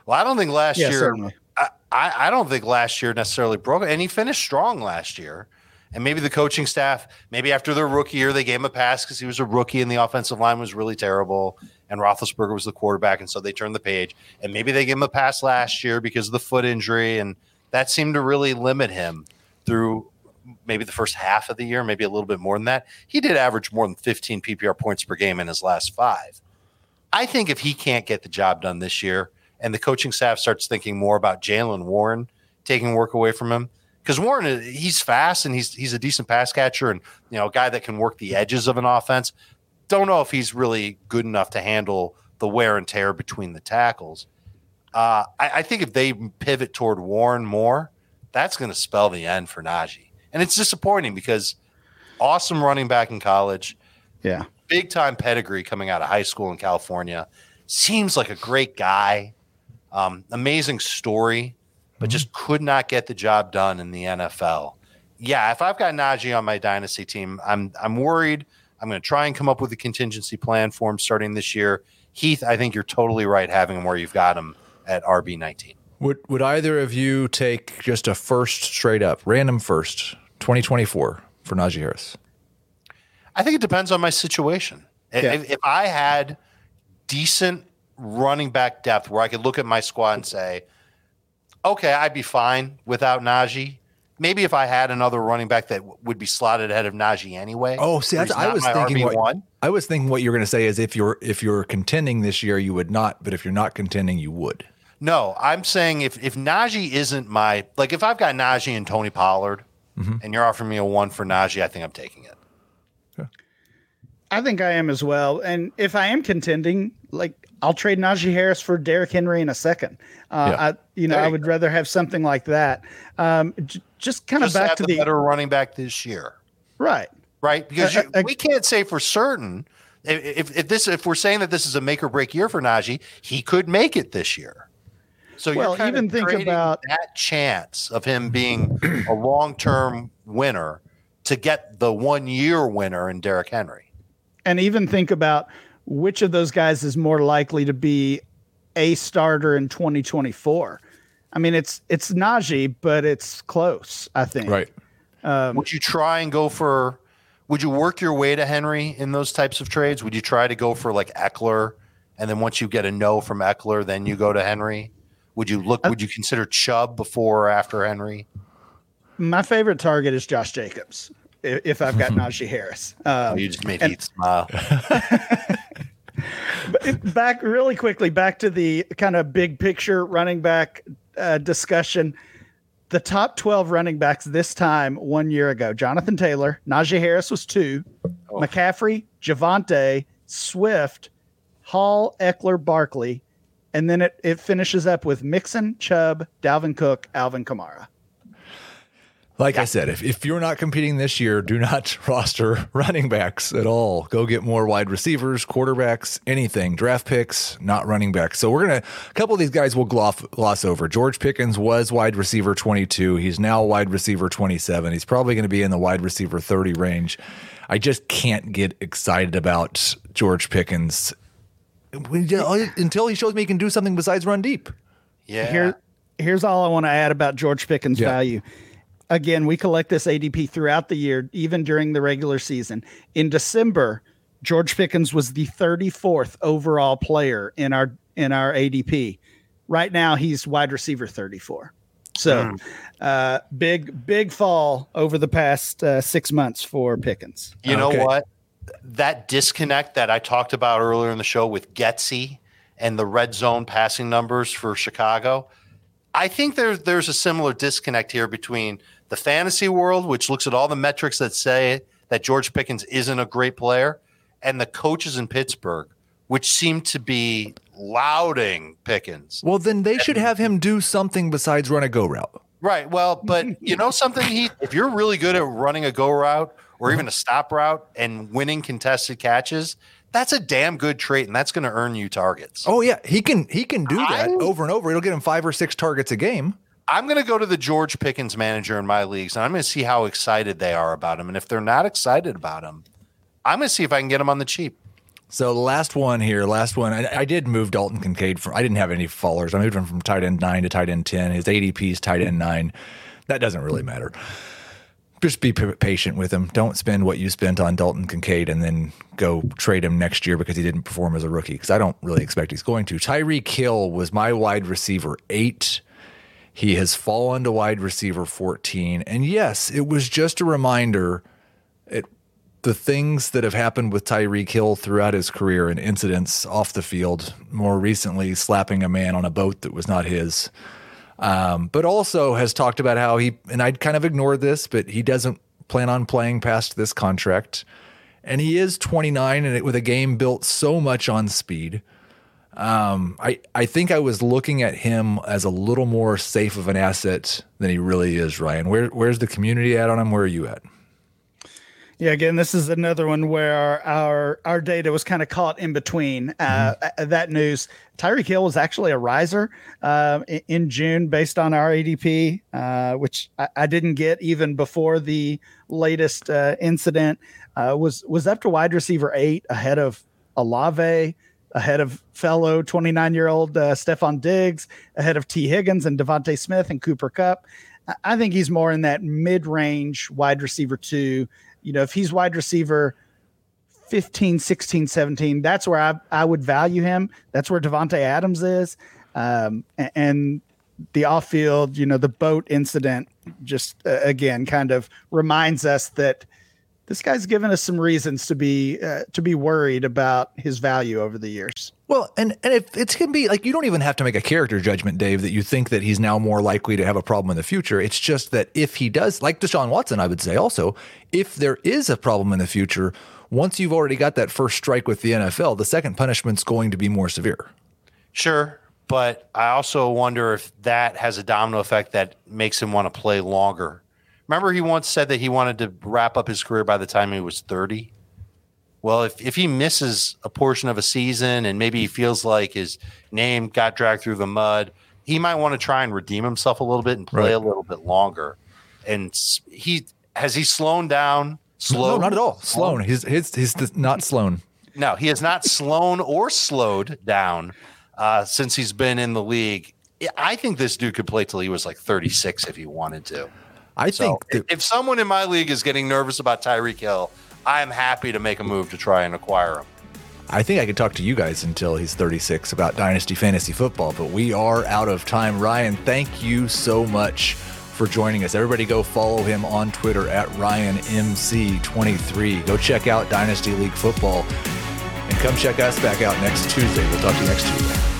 Well, I don't think last yeah, year. I, I, don't think last year necessarily broke, and he finished strong last year. And maybe the coaching staff, maybe after their rookie year, they gave him a pass because he was a rookie and the offensive line was really terrible, and Roethlisberger was the quarterback, and so they turned the page. And maybe they gave him a pass last year because of the foot injury, and that seemed to really limit him through maybe the first half of the year, maybe a little bit more than that. He did average more than 15 PPR points per game in his last five. I think if he can't get the job done this year and the coaching staff starts thinking more about Jaylen Warren taking work away from him, because Warren he's fast and he's he's a decent pass catcher and you know a guy that can work the edges of an offense. Don't know if he's really good enough to handle the wear and tear between the tackles. Uh, I, I think if they pivot toward Warren more, that's going to spell the end for Najee. And it's disappointing because awesome running back in college. Yeah. Big time pedigree coming out of high school in California. Seems like a great guy. Um, amazing story, but mm-hmm. just could not get the job done in the NFL. Yeah, if I've got Najee on my dynasty team, I'm I'm worried. I'm going to try and come up with a contingency plan for him starting this year. Heath, I think you're totally right having him where you've got him at RB 19. Would would either of you take just a first straight up random first 2024 for Najee Harris? I think it depends on my situation. Yeah. If, if, I had decent running back depth where I could look at my squad and say, okay, I'd be fine without Najee. Maybe if I had another running back that w- would be slotted ahead of Najee anyway. Oh, see, I was thinking what, I was thinking what you're going to say is if you're if you're contending this year, you would not, but if you're not contending, you would. No, I'm saying if if Najee isn't my like if I've got Najee and Tony Pollard, mm-hmm. and you're offering me a one for Najee, I think I'm taking it. I think I am as well. And if I am contending, like I'll trade Najee Harris for Derrick Henry in a second. Uh, yeah. I, you know, I, I would rather have something like that. Um, just kind of back to the the better running back this year, right. right? Because Uh, you, uh, we can't say for certain if, if this if we're saying that this is a make or break year for Najee, he could make it this year. So Well, you're even think about- that chance of him mm-hmm. being a long term winner to get the one year winner in Derrick Henry. and even think about which of those guys is more likely to be a starter in 2024. I mean, it's it's Najee, but it's close. I think. Right. Um, would you try and go for? Would you work your way to Henry in those types of trades? Would you try to go for like Ekeler, and then once you get a no from Ekeler, then you go to Henry? Would you look? Would you consider Chubb before or after Henry? My favorite target is Josh Jacobs. If I've got Najee Harris, Oh, um, you just made and- Heath smile. back really quickly back to the kind of big picture running back uh, discussion. The top 12 running backs this time one year ago Jonathan Taylor, Najee Harris was two, McCaffrey, Javonte, Swift, Hall, Ekeler, Barkley. And then it, it finishes up with Mixon, Chubb, Dalvin Cook, Alvin Kamara. Like I said, if, if you're not competing this year, do not roster running backs at all. Go get more wide receivers, quarterbacks, anything, draft picks, not running backs. So we're going to, a couple of these guys will gloss, gloss over. George Pickens was wide receiver 22. He's now wide receiver 27. He's probably going to be in the wide receiver 30 range. I just can't get excited about George Pickens until he shows me he can do something besides run deep. Yeah. Here, here's all I want to add about George Pickens' Yeah. value. Again, we collect this ADP throughout the year, even during the regular season. In December, George Pickens was the 34th overall player in our in our ADP. Right now, he's wide receiver 34. So, uh, big big fall over the past uh, six months for Pickens. You know Okay. what? That disconnect that I talked about earlier in the show with Getsy and the red zone passing numbers for Chicago. I think there's there's a similar disconnect here between the fantasy world, which looks at all the metrics that say that George Pickens isn't a great player, and the coaches in Pittsburgh, which seem to be lauding Pickens. Well, then they should have him do something besides run a go route. Right. Well, but you know something, he if you're really good at running a go route or uh-huh. even a stop route and winning contested catches, that's a damn good trait, and that's going to earn you targets. Oh yeah, he can he can do that I'm- over and over. It'll get him five or six targets a game. I'm going to go to the George Pickens manager in my leagues, and I'm going to see how excited they are about him. And if they're not excited about him, I'm going to see if I can get him on the cheap. So the last one here, last one. I, I did move Dalton Kincaid from. I didn't have any followers. I moved him from tight end nine to tight end ten. His ADP is tight end nine. That doesn't really matter. Just be patient with him. Don't spend what you spent on Dalton Kincaid and then go trade him next year because he didn't perform as a rookie. Because I don't really expect he's going to. Tyreek Hill was my wide receiver eight. He has fallen to wide receiver 14. And yes, it was just a reminder it, the things that have happened with Tyreek Hill throughout his career and incidents off the field, more recently slapping a man on a boat that was not his. Um, but also has talked about how he, and I'd kind of ignored this, but he doesn't plan on playing past this contract. And he is 29 and it, with a game built so much on speed. Um, I, I think I was looking at him as a little more safe of an asset than he really is, Ryan. Where, where's the community at on him? Where are you at? Yeah, again, this is another one where our our, data was kind of caught in between uh, uh, that news. Tyreek Hill was actually a riser uh, in, June based on our ADP, uh, which I, I didn't get even before the latest uh, incident. Uh, was was up to wide receiver eight ahead of Olave, ahead of fellow 29 year old uh, Stefon Diggs, ahead of Tee Higgins and DeVonta Smith and Cooper Kupp. I- I think he's more in that mid range wide receiver two you know, if he's wide receiver 15, 16, 17, that's where I, I would value him. That's where Davante Adams is. Um, a- and, the off field, you know, the boat incident just uh, again kind of reminds us that this guy's given us some reasons to be uh, to be worried about his value over the years. Well, and and if it's can be like you don't even have to make a character judgment, Dave, that you think that he's now more likely to have a problem in the future. It's just that if he does, like Deshaun Watson, I would say also, if there is a problem in the future, once you've already got that first strike with the NFL, the second punishment's going to be more severe. Sure. But I also wonder if that has a domino effect that makes him want to play longer Remember, he once said that he wanted to wrap up his career by the time he was 30. Well, if, if he misses a portion of a season and maybe he feels like his name got dragged through the mud, he might want to try and redeem himself a little bit and play Right. a little bit longer. And he has he slowed down? Slow? No, not at all. Sloan. He's he's he's not Sloan. No, he has not slowed or slowed down uh, since he's been in the league. I think this dude could play till he was like 36 if he wanted to. I So think if, that, if someone in my league is getting nervous about Tyreek Hill, I am happy to make a move to try and acquire him. I think I could talk to you guys until he's 36 about Dynasty Fantasy Football, but we are out of time. Ryan, thank you so much for joining us. Everybody go follow him on Twitter at RyanMC23. Go check out Dynasty League Football and come check us back out next Tuesday. We'll talk to you next Tuesday.